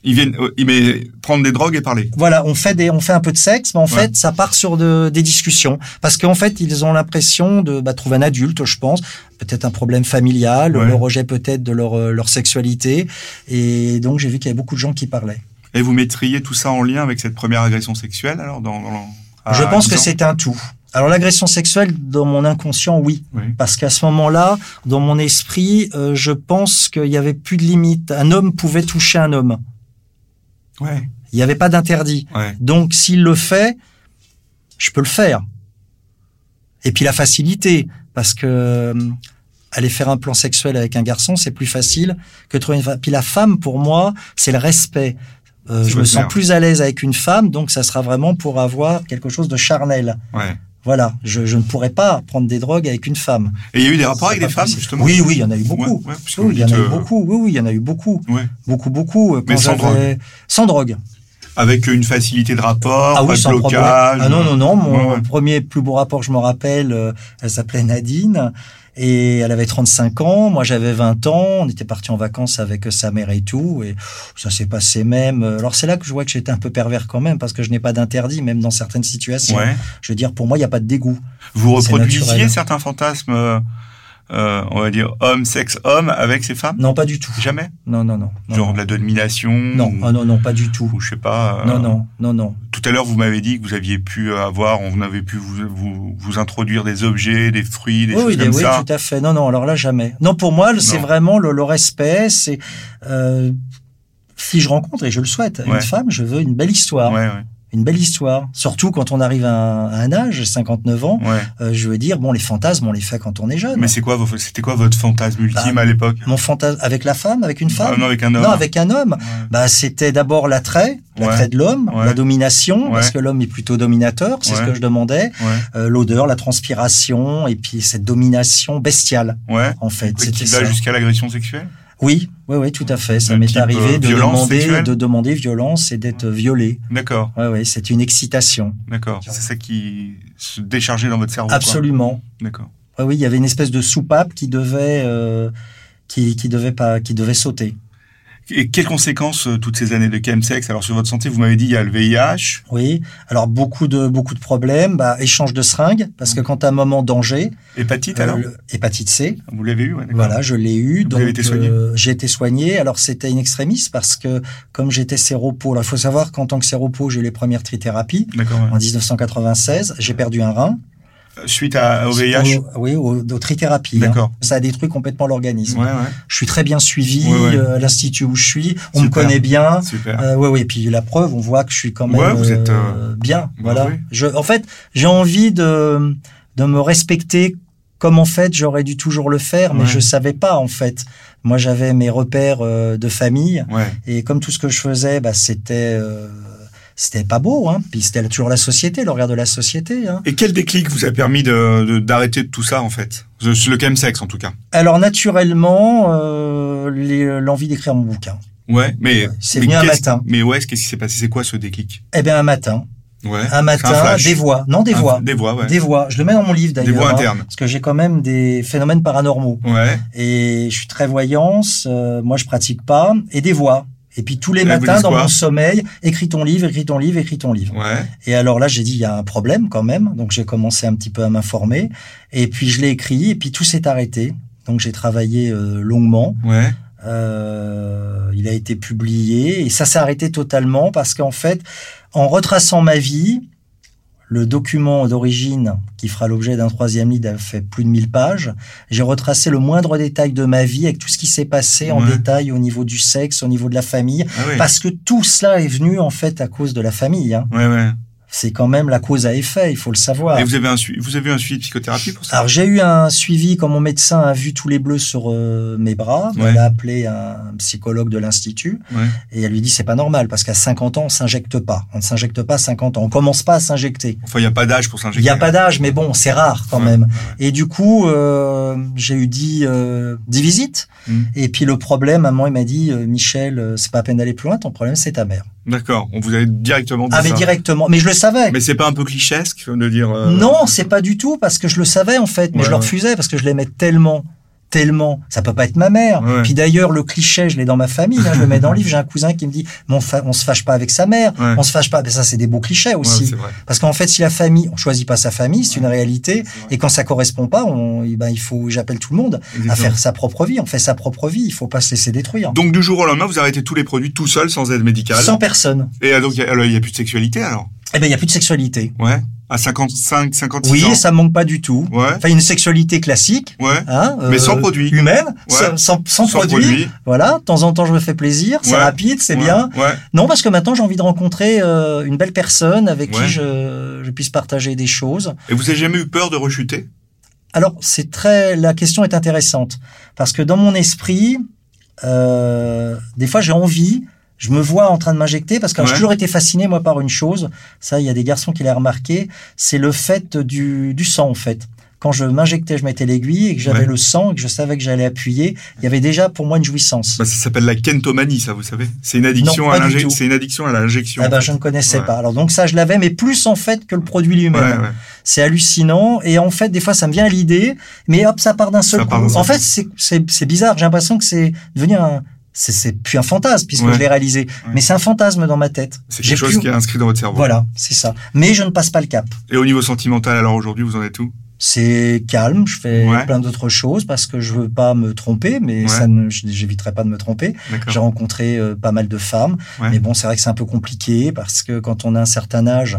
[SPEAKER 1] Ils viennent, euh, ils mais prendre des drogues et parler.
[SPEAKER 2] Voilà, on fait des, on fait un peu de sexe, mais en
[SPEAKER 1] Ouais.
[SPEAKER 2] fait, ça part sur de, des discussions, parce qu'en fait, ils ont l'impression de bah, trouver un adulte, je pense, peut-être un problème familial,
[SPEAKER 1] Ouais.
[SPEAKER 2] le rejet peut-être de leur euh, leur sexualité, et donc j'ai vu qu'il y avait beaucoup de gens qui parlaient.
[SPEAKER 1] Et vous mettriez tout ça en lien avec cette première agression sexuelle alors dans, dans
[SPEAKER 2] je pense
[SPEAKER 1] 10
[SPEAKER 2] que c'est un tout. Alors l'agression sexuelle, dans mon inconscient, oui,
[SPEAKER 1] Oui.
[SPEAKER 2] parce qu'à ce moment-là, dans mon esprit, euh, je pense qu'il y avait plus de limite. Un homme pouvait toucher un homme.
[SPEAKER 1] Ouais.
[SPEAKER 2] Il n'y avait pas d'interdit.
[SPEAKER 1] Ouais.
[SPEAKER 2] Donc, s'il le fait, je peux le faire. Et puis la facilité, parce que euh, aller faire un plan sexuel avec un garçon, c'est plus facile que trouver une femme. Puis la femme, pour moi, c'est le respect. Euh, je me sens plus à l'aise avec une femme, donc ça sera vraiment pour avoir quelque chose de charnel.
[SPEAKER 1] Ouais.
[SPEAKER 2] Voilà, je, je ne pourrais pas prendre des drogues avec une femme.
[SPEAKER 1] Et il y a eu des rapports avec des femmes, justement
[SPEAKER 2] Oui, oui, il y en a eu beaucoup.
[SPEAKER 1] Ouais, ouais,
[SPEAKER 2] Oui, il y en a eu
[SPEAKER 1] euh,
[SPEAKER 2] beaucoup. Oui, oui, il y en a eu beaucoup.
[SPEAKER 1] Ouais.
[SPEAKER 2] Beaucoup, beaucoup. euh,
[SPEAKER 1] Mais sans
[SPEAKER 2] drogue.
[SPEAKER 1] Avec une facilité de rapport,
[SPEAKER 2] Ah
[SPEAKER 1] pas
[SPEAKER 2] oui,
[SPEAKER 1] de
[SPEAKER 2] sans problème.
[SPEAKER 1] blocage.
[SPEAKER 2] Ah non, non, non. Mon premier plus beau rapport, je me rappelle, euh, elle s'appelait Nadine. Et elle avait 35 ans, moi j'avais 20 ans, on était partis en vacances avec sa mère et tout, et ça s'est passé même. euh, Alors c'est là que je vois que j'étais un peu pervers quand même, parce que je n'ai pas d'interdit, même dans certaines situations.
[SPEAKER 1] Ouais.
[SPEAKER 2] Je veux dire, pour moi, il n'y a pas de dégoût.
[SPEAKER 1] Vous reproduisiez certains fantasmes, euh, euh, on va dire homme, sexe, homme, avec ces femmes?
[SPEAKER 2] Non, pas du tout.
[SPEAKER 1] Jamais?
[SPEAKER 2] Non, non, non. non,
[SPEAKER 1] Genre
[SPEAKER 2] non.
[SPEAKER 1] de la domination
[SPEAKER 2] Non,
[SPEAKER 1] ou,
[SPEAKER 2] ah non, non, pas du tout.
[SPEAKER 1] ou je sais pas. euh,
[SPEAKER 2] Non, non, non, non.
[SPEAKER 1] Tout à l'heure, vous m'avez dit que vous aviez pu avoir, on avait pu vous, vous, vous introduire des objets, des fruits, des
[SPEAKER 2] oui,
[SPEAKER 1] choses
[SPEAKER 2] oui,
[SPEAKER 1] comme
[SPEAKER 2] oui,
[SPEAKER 1] ça.
[SPEAKER 2] tout à fait. Non, non, alors là, jamais. Non, pour moi, c'est vraiment le, le respect. C'est euh, si je rencontre et je le souhaite
[SPEAKER 1] Ouais.
[SPEAKER 2] une femme, je veux une belle histoire,
[SPEAKER 1] Ouais, ouais,
[SPEAKER 2] une belle histoire. Surtout quand on arrive à un, à un âge, j'ai 59 ans,
[SPEAKER 1] ouais.
[SPEAKER 2] euh, je veux dire, bon, les fantasmes, on les fait quand on est jeune.
[SPEAKER 1] Mais c'est quoi, c'était quoi votre fantasme ultime
[SPEAKER 2] Bah,
[SPEAKER 1] à l'époque?
[SPEAKER 2] Mon fantasme avec la femme, avec une femme?
[SPEAKER 1] Ah, Non, avec un homme.
[SPEAKER 2] Non, avec un homme.
[SPEAKER 1] Ouais.
[SPEAKER 2] Bah, c'était d'abord l'attrait, l'attrait
[SPEAKER 1] Ouais.
[SPEAKER 2] de l'homme,
[SPEAKER 1] Ouais.
[SPEAKER 2] la domination, parce que l'homme est plutôt dominateur, c'est ce que je demandais.
[SPEAKER 1] Ouais,
[SPEAKER 2] Euh, L'odeur, la transpiration, et puis cette domination bestiale,
[SPEAKER 1] ouais.
[SPEAKER 2] en fait. C'était ça.
[SPEAKER 1] jusqu'à l'agression sexuelle?
[SPEAKER 2] Oui, oui, oui, tout à fait. Ça m'est arrivé
[SPEAKER 1] euh,
[SPEAKER 2] de demander, de demander violence et d'être violé.
[SPEAKER 1] D'accord,
[SPEAKER 2] Ouais, ouais, c'est une excitation.
[SPEAKER 1] d'accord. C'est ça qui se déchargeait dans votre cerveau.
[SPEAKER 2] Absolument.
[SPEAKER 1] D'accord.
[SPEAKER 2] Ouais, oui, il y avait une espèce de soupape qui devait, euh, qui, qui devait pas, qui devait sauter.
[SPEAKER 1] Et quelles conséquences euh, toutes ces années de chemsex? Alors sur votre santé, vous m'avez dit il y a le VIH.
[SPEAKER 2] Oui. Alors beaucoup de beaucoup de problèmes. Bah, échange de seringues parce que quand à un moment danger,
[SPEAKER 1] Hépatite
[SPEAKER 2] euh,
[SPEAKER 1] alors?
[SPEAKER 2] le- hépatite C.
[SPEAKER 1] Vous l'avez eu, ouais.
[SPEAKER 2] Voilà, je l'ai eu.
[SPEAKER 1] Vous
[SPEAKER 2] donc
[SPEAKER 1] avez été soigné?
[SPEAKER 2] euh, j'ai été soigné. Alors c'était une extrémiste parce que comme j'étais séropo, alors il faut savoir qu'en tant que séropo, j'ai eu les premières trithérapies
[SPEAKER 1] D'accord. ouais.
[SPEAKER 2] en 1996. J'ai perdu un rein.
[SPEAKER 1] Euh, Suite à, au VIH.
[SPEAKER 2] Au- oui, au, aux trithérapies. hein.
[SPEAKER 1] D'accord.
[SPEAKER 2] Ça a détruit complètement l'organisme.
[SPEAKER 1] Ouais, ouais.
[SPEAKER 2] Je suis très bien suivi
[SPEAKER 1] Ouais,
[SPEAKER 2] euh, à l'institut où je suis. On me connaît bien.
[SPEAKER 1] Super.
[SPEAKER 2] Euh, ouais, ouais. Puis la preuve, on voit que je suis quand même
[SPEAKER 1] Ouais, vous
[SPEAKER 2] euh,
[SPEAKER 1] êtes, euh,
[SPEAKER 2] bien.
[SPEAKER 1] bah
[SPEAKER 2] voilà.
[SPEAKER 1] oui.
[SPEAKER 2] Je, en fait, j'ai envie de de me respecter comme en fait j'aurais dû toujours le faire, mais
[SPEAKER 1] Ouais.
[SPEAKER 2] je savais pas en fait. Moi, j'avais mes repères euh, de famille
[SPEAKER 1] Ouais.
[SPEAKER 2] et comme tout ce que je faisais, bah, c'était euh, c'était pas beau. Hein. Puis c'était toujours la société, le regard de la société. Hein.
[SPEAKER 1] Et quel déclic vous a permis de de- d'arrêter de, tout ça en fait? Le le chemsex en tout cas.
[SPEAKER 2] Alors naturellement, euh, l'envie d'écrire mon bouquin.
[SPEAKER 1] Ouais, mais
[SPEAKER 2] c'est venu un matin.
[SPEAKER 1] Mais ouais, qu'est-ce qui s'est passé? C'est quoi ce déclic?
[SPEAKER 2] Eh bien, un matin,
[SPEAKER 1] Ouais.
[SPEAKER 2] un matin, des voix. Non, des
[SPEAKER 1] Un-
[SPEAKER 2] voix.
[SPEAKER 1] Des voix, ouais.
[SPEAKER 2] Des voix. Je le mets dans mon livre d'ailleurs.
[SPEAKER 1] voix
[SPEAKER 2] hein,
[SPEAKER 1] internes.
[SPEAKER 2] parce que j'ai quand même des phénomènes paranormaux.
[SPEAKER 1] Ouais.
[SPEAKER 2] Et je suis très voyance. euh, moi, je pratique pas. Et des voix. Et puis tous les matins, dans mon sommeil, écris ton livre, écris ton livre, écris ton livre.
[SPEAKER 1] Ouais.
[SPEAKER 2] Et alors là, j'ai dit, il y a un problème quand même. Donc j'ai commencé un petit peu à m'informer. Et puis je l'ai écrit. Et puis tout s'est arrêté. Donc j'ai travaillé euh, longuement.
[SPEAKER 1] Ouais.
[SPEAKER 2] Euh, il a été publié et ça s'est arrêté totalement parce qu'en fait, en retraçant ma vie, le document d'origine qui fera l'objet d'un troisième livre a fait plus de 1000 pages. J'ai retracé le moindre détail de ma vie avec tout ce qui s'est passé en détail au niveau du sexe, au niveau de la famille,
[SPEAKER 1] Ah oui.
[SPEAKER 2] parce que tout cela est venu en fait à cause de la famille. hein.
[SPEAKER 1] Ouais, ouais.
[SPEAKER 2] C'est quand même la cause à effet, il faut le savoir.
[SPEAKER 1] Et vous avez un vous avez un suivi de psychothérapie pour ça?
[SPEAKER 2] Alors j'ai eu un suivi quand mon médecin a vu tous les bleus sur euh, mes bras.
[SPEAKER 1] Ouais.
[SPEAKER 2] Elle a appelé un psychologue de l'institut
[SPEAKER 1] Ouais.
[SPEAKER 2] et elle lui dit c'est pas normal parce qu'à 50 ans on s'injecte pas. On ne s'injecte pas à 50 ans. On commence pas à s'injecter.
[SPEAKER 1] Enfin, il n'y a pas d'âge pour
[SPEAKER 2] Il
[SPEAKER 1] s'injecter.
[SPEAKER 2] n'y a pas d'âge mais bon c'est rare quand
[SPEAKER 1] Ouais,
[SPEAKER 2] même. Et du coup euh, j'ai eu 10 euh, 10 visites
[SPEAKER 1] Mm.
[SPEAKER 2] et puis le problème maman il m'a dit euh, Michel euh, c'est pas à peine d'aller plus loin ton problème c'est ta mère.
[SPEAKER 1] D'accord. On vous avait directement dit
[SPEAKER 2] Ah mais
[SPEAKER 1] ça.
[SPEAKER 2] directement mais je le savais.
[SPEAKER 1] Mais c'est pas un peu clichesque de dire. euh,
[SPEAKER 2] Non, c'est pas du tout parce que je le savais en fait, mais
[SPEAKER 1] Ouais,
[SPEAKER 2] je le refusais parce que je l'aimais tellement, tellement. Ça peut pas être ma mère.
[SPEAKER 1] Ouais.
[SPEAKER 2] Puis d'ailleurs, le cliché, je l'ai dans ma famille. hein, je le mets dans le livre. J'ai un cousin qui me dit, on, on se fâche pas avec sa mère,
[SPEAKER 1] Ouais.
[SPEAKER 2] on se fâche pas. Mais ça, c'est des beaux clichés
[SPEAKER 1] Ouais,
[SPEAKER 2] aussi.
[SPEAKER 1] vrai.
[SPEAKER 2] parce qu'en fait, si la famille, on choisit pas sa famille, c'est une réalité. Et quand ça correspond pas, on, eh ben, il faut, j'appelle tout le monde à faire sa propre vie. On fait sa propre vie. Il faut pas se laisser détruire.
[SPEAKER 1] Donc du jour au lendemain, vous arrêtez tous les produits tout seul, sans aide médicale.
[SPEAKER 2] Sans personne.
[SPEAKER 1] Et euh, donc alors, il y a plus de sexualité alors?
[SPEAKER 2] Eh ben, il y a plus de sexualité.
[SPEAKER 1] Ouais. À 55, 56
[SPEAKER 2] Oui,
[SPEAKER 1] ans.
[SPEAKER 2] ça me manque pas du tout.
[SPEAKER 1] Ouais.
[SPEAKER 2] Enfin, une sexualité classique.
[SPEAKER 1] Ouais.
[SPEAKER 2] Hein,
[SPEAKER 1] Mais sans produit.
[SPEAKER 2] Humaine,
[SPEAKER 1] Ouais.
[SPEAKER 2] sans, sans, sans
[SPEAKER 1] Sans
[SPEAKER 2] produit.
[SPEAKER 1] produit.
[SPEAKER 2] Voilà, de temps en temps je me fais plaisir, c'est rapide, c'est bien.
[SPEAKER 1] Ouais.
[SPEAKER 2] Non, parce que maintenant j'ai envie de rencontrer euh, une belle personne avec qui je, je puisse partager des choses.
[SPEAKER 1] Et vous avez jamais eu peur de rechuter?
[SPEAKER 2] Alors c'est très, la question est intéressante parce que dans mon esprit, euh, des fois j'ai envie je me vois en train de m'injecter parce que
[SPEAKER 1] Ouais.
[SPEAKER 2] j'ai toujours été fasciné moi par une chose. Ça, il y a des garçons qui l'ont remarqué. C'est le fait du, du sang en fait. Quand je m'injectais, je mettais l'aiguille et que j'avais
[SPEAKER 1] Ouais.
[SPEAKER 2] le sang et que je savais que j'allais appuyer, il y avait déjà pour moi une jouissance.
[SPEAKER 1] Bah, ça s'appelle la kentomanie, ça, vous savez. C'est une addiction
[SPEAKER 2] Non,
[SPEAKER 1] à l'injection. C'est une addiction à l'injection.
[SPEAKER 2] Ah
[SPEAKER 1] en
[SPEAKER 2] ben, je ne connaissais
[SPEAKER 1] Ouais.
[SPEAKER 2] pas. Alors donc ça, je l'avais, mais plus en fait que le produit lui-même.
[SPEAKER 1] Ouais.
[SPEAKER 2] C'est hallucinant. Et en fait, des fois, ça me vient à l'idée, mais hop, ça part d'un seul
[SPEAKER 1] Ça
[SPEAKER 2] coup. En fait, c'est- bizarre. J'ai l'impression que c'est devenu un. C'est plus un fantasme puisque
[SPEAKER 1] Ouais.
[SPEAKER 2] je l'ai réalisé, mais c'est un fantasme dans ma tête.
[SPEAKER 1] C'est quelque chose
[SPEAKER 2] plus-
[SPEAKER 1] qui est inscrit dans votre cerveau.
[SPEAKER 2] Voilà, c'est ça. Mais je ne passe pas le cap.
[SPEAKER 1] Et au niveau sentimental, alors aujourd'hui, vous en êtes où?
[SPEAKER 2] C'est calme. Je fais
[SPEAKER 1] Ouais.
[SPEAKER 2] plein d'autres choses parce que je veux pas me tromper, mais
[SPEAKER 1] Ouais.
[SPEAKER 2] ça ne, j'éviterai pas de me tromper. J'ai rencontré euh, pas mal de femmes,
[SPEAKER 1] Ouais.
[SPEAKER 2] mais bon, c'est vrai que c'est un peu compliqué parce que quand on a un certain âge.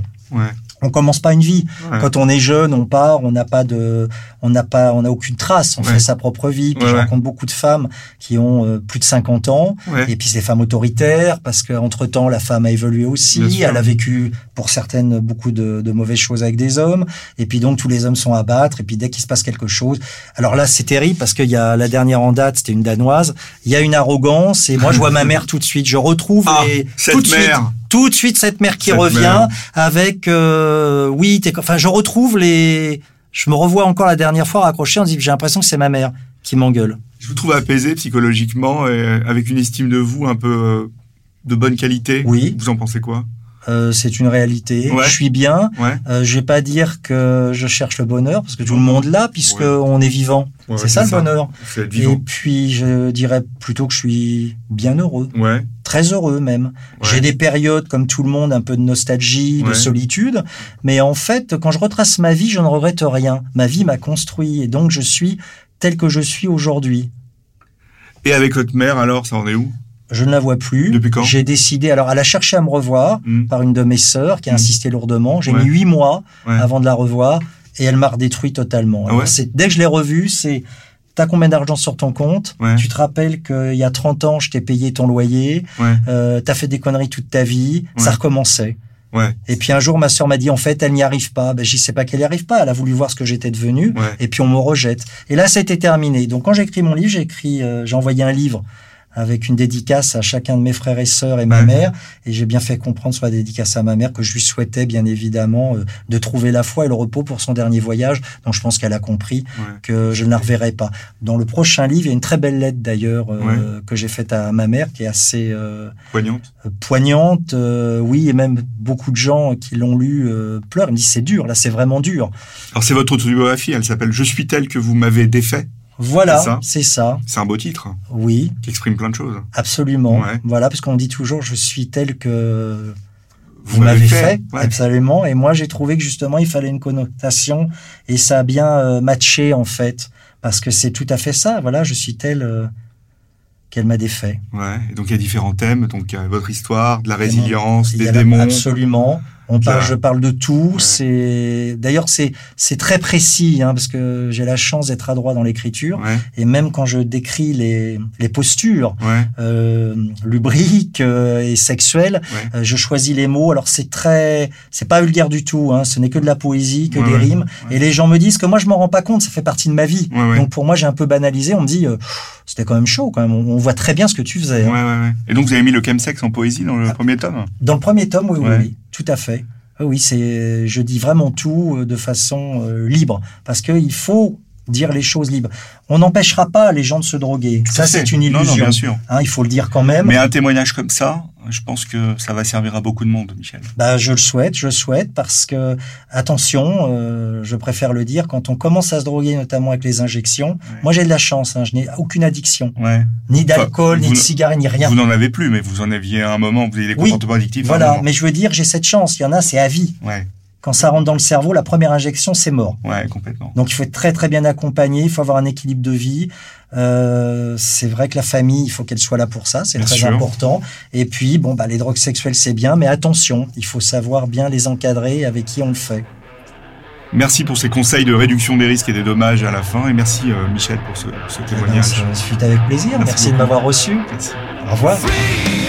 [SPEAKER 2] On commence pas une vie.
[SPEAKER 1] Ouais.
[SPEAKER 2] Quand on est jeune, on part, on n'a pas de, on n'a pas, on n'a aucune trace. On
[SPEAKER 1] Ouais.
[SPEAKER 2] fait sa propre vie. Puis
[SPEAKER 1] Ouais,
[SPEAKER 2] je rencontre beaucoup de femmes qui ont euh, plus de 50 ans. Et puis c'est des femmes autoritaires parce qu'entre temps la femme a évolué aussi. Elle a vécu pour certaines beaucoup de, de mauvaises choses avec des hommes. Et puis donc tous les hommes sont à battre. Et puis dès qu'il se passe quelque chose, alors là c'est terrible parce qu'il y a la dernière en date, c'était une danoise. Il y a une arrogance et moi je vois ma mère tout de suite. Je retrouve
[SPEAKER 1] Ah,
[SPEAKER 2] les
[SPEAKER 1] cette
[SPEAKER 2] tout de suite
[SPEAKER 1] mère.
[SPEAKER 2] Tout de suite cette mère qui
[SPEAKER 1] Cette
[SPEAKER 2] revient
[SPEAKER 1] mère.
[SPEAKER 2] avec euh, oui t'es enfin je retrouve les je me revois encore la dernière fois raccroché on dit j'ai l'impression que c'est ma mère qui m'engueule
[SPEAKER 1] Je vous trouve apaisé psychologiquement et avec une estime de vous un peu euh, de bonne qualité.
[SPEAKER 2] Oui.
[SPEAKER 1] Vous en pensez quoi?
[SPEAKER 2] Euh, c'est une réalité
[SPEAKER 1] Ouais.
[SPEAKER 2] je suis bien
[SPEAKER 1] Ouais.
[SPEAKER 2] euh, je vais pas dire que je cherche le bonheur parce que tout le monde l'a puisque
[SPEAKER 1] Ouais.
[SPEAKER 2] on est vivant c'est ça le bonheur et puis je dirais plutôt que je suis bien heureux très heureux même. J'ai des périodes comme tout le monde, un peu de nostalgie, de solitude, mais en fait, quand je retrace ma vie, je ne regrette rien. Ma vie m'a construit et donc je suis tel que je suis aujourd'hui.
[SPEAKER 1] Et avec votre mère, alors, ça en est où?
[SPEAKER 2] Je ne la vois plus.
[SPEAKER 1] Depuis quand
[SPEAKER 2] J'ai décidé, alors elle a cherché à me revoir
[SPEAKER 1] Hmm.
[SPEAKER 2] par une de mes sœurs qui a
[SPEAKER 1] Mm.
[SPEAKER 2] insisté lourdement. J'ai
[SPEAKER 1] Ouais.
[SPEAKER 2] mis huit mois
[SPEAKER 1] Ouais.
[SPEAKER 2] avant de la revoir et elle m'a redétruit totalement.
[SPEAKER 1] Ah
[SPEAKER 2] Alors,
[SPEAKER 1] ouais
[SPEAKER 2] c'est- dès que je l'ai revue, c'est T'as combien d'argent sur ton compte. Tu te rappelles qu'il y a 30 ans, je t'ai payé ton loyer. Euh, T'as fait des conneries toute ta vie. Ça recommençait.
[SPEAKER 1] Ouais.
[SPEAKER 2] Et puis un jour, ma sœur m'a dit, en fait, elle n'y arrive pas. Ben, j'y sais pas qu'elle n'y arrive pas. Elle a voulu voir ce que j'étais devenu.
[SPEAKER 1] Ouais.
[SPEAKER 2] Et puis on me rejette. Et là, ça a été terminé. Donc quand j'ai écrit mon livre, j'ai écrit, euh, j'ai envoyé un livre avec une dédicace à chacun de mes frères et sœurs et ma mère. Et j'ai bien fait comprendre sur la dédicace à ma mère que je lui souhaitais bien évidemment euh, de trouver la foi et le repos pour son dernier voyage. Donc je pense qu'elle a compris
[SPEAKER 1] Ouais.
[SPEAKER 2] que je ne la reverrai pas. Dans le prochain livre, il y a une très belle lettre d'ailleurs euh, que j'ai faite à ma mère qui est assez euh,
[SPEAKER 1] Poignante.
[SPEAKER 2] poignante. euh, oui, et même beaucoup de gens qui l'ont lu euh, pleurent. Ils me disent c'est dur, là c'est vraiment dur.
[SPEAKER 1] Alors, c'est votre autobiographie, elle s'appelle Je suis tel que vous m'avez défait.
[SPEAKER 2] Voilà,
[SPEAKER 1] C'est ça
[SPEAKER 2] c'est
[SPEAKER 1] un beau titre
[SPEAKER 2] Oui,
[SPEAKER 1] qui exprime plein de choses.
[SPEAKER 2] absolument.
[SPEAKER 1] Ouais.
[SPEAKER 2] Voilà, parce qu'on dit toujours je suis tel que vous m'avez fait,
[SPEAKER 1] Ouais.
[SPEAKER 2] absolument. Et moi, j'ai trouvé que justement, il fallait une connotation et ça a bien euh, matché en fait, parce que c'est tout à fait ça. Voilà, je suis tel euh, qu'elle m'a défait.
[SPEAKER 1] Ouais. Et donc, il y a différents thèmes. Donc, il y a votre histoire, de la résilience, des démons.
[SPEAKER 2] Absolument. On parle,
[SPEAKER 1] Là.
[SPEAKER 2] je parle de tout.
[SPEAKER 1] Ouais.
[SPEAKER 2] C'est d'ailleurs c'est c'est très précis hein, parce que j'ai la chance d'être adroit dans l'écriture
[SPEAKER 1] Ouais.
[SPEAKER 2] et même quand je décris les les postures
[SPEAKER 1] Ouais.
[SPEAKER 2] euh, lubriques euh, et sexuelles,
[SPEAKER 1] Ouais.
[SPEAKER 2] euh, je choisis les mots. Alors c'est très, c'est pas vulgaire du tout. Hein, ce n'est que de la poésie, que des rimes. Et les gens me disent que moi je m'en rends pas compte. Ça fait partie de ma vie.
[SPEAKER 1] Ouais, ouais.
[SPEAKER 2] Donc pour moi j'ai un peu banalisé. On me dit, euh, c'était quand même chaud. Quand même, on, on voit très bien ce que tu faisais. Hein.
[SPEAKER 1] ouais, ouais. Et donc, vous avez mis le chemsex en poésie dans le
[SPEAKER 2] Ah.
[SPEAKER 1] premier tome?
[SPEAKER 2] Dans le premier tome, oui, oui, oui, tout à fait. Oui, Oui, c'est, je dis vraiment tout euh, de façon euh, libre, parce qu'il faut dire les choses libres. On n'empêchera pas les gens de se droguer.
[SPEAKER 1] Tout
[SPEAKER 2] Ça, c'est une
[SPEAKER 1] Non,
[SPEAKER 2] illusion.
[SPEAKER 1] non, bien sûr.
[SPEAKER 2] Hein, il faut le dire quand même.
[SPEAKER 1] Mais un témoignage comme ça, je pense que ça va servir à beaucoup de monde, Michel.
[SPEAKER 2] Bah, je le souhaite, je le souhaite, parce que attention, euh, je préfère le dire, quand on commence à se droguer, notamment avec les injections. Moi, j'ai de la chance. Hein, je n'ai aucune addiction,
[SPEAKER 1] Ouais.
[SPEAKER 2] ni d'alcool,
[SPEAKER 1] Enfin,
[SPEAKER 2] ni de cigarette, ni rien.
[SPEAKER 1] Vous n'en avez plus, mais vous en aviez à un moment, vous avez des
[SPEAKER 2] Oui.
[SPEAKER 1] comportements addictifs.
[SPEAKER 2] Voilà. Mais je veux dire, j'ai cette chance. Il y en a, c'est à vie.
[SPEAKER 1] Ouais,
[SPEAKER 2] Quand ça rentre dans le cerveau, la première injection, c'est mort.
[SPEAKER 1] ouais, complètement.
[SPEAKER 2] Donc il faut être très très bien accompagné, il faut avoir un équilibre de vie. Euh, c'est vrai que la famille, il faut qu'elle soit là pour ça, c'est très
[SPEAKER 1] sûr.
[SPEAKER 2] important. Et puis bon bah les drogues sexuelles c'est bien, mais attention, il faut savoir bien les encadrer avec qui on le fait.
[SPEAKER 1] Merci pour ces conseils de réduction des risques et des dommages à la fin. Et merci, euh, Michel, pour ce, ce
[SPEAKER 2] Eh ben,
[SPEAKER 1] témoignage.
[SPEAKER 2] ça fut avec plaisir.
[SPEAKER 1] Merci
[SPEAKER 2] Merci, de m'avoir reçu.
[SPEAKER 1] Merci.
[SPEAKER 2] Au revoir.
[SPEAKER 3] Free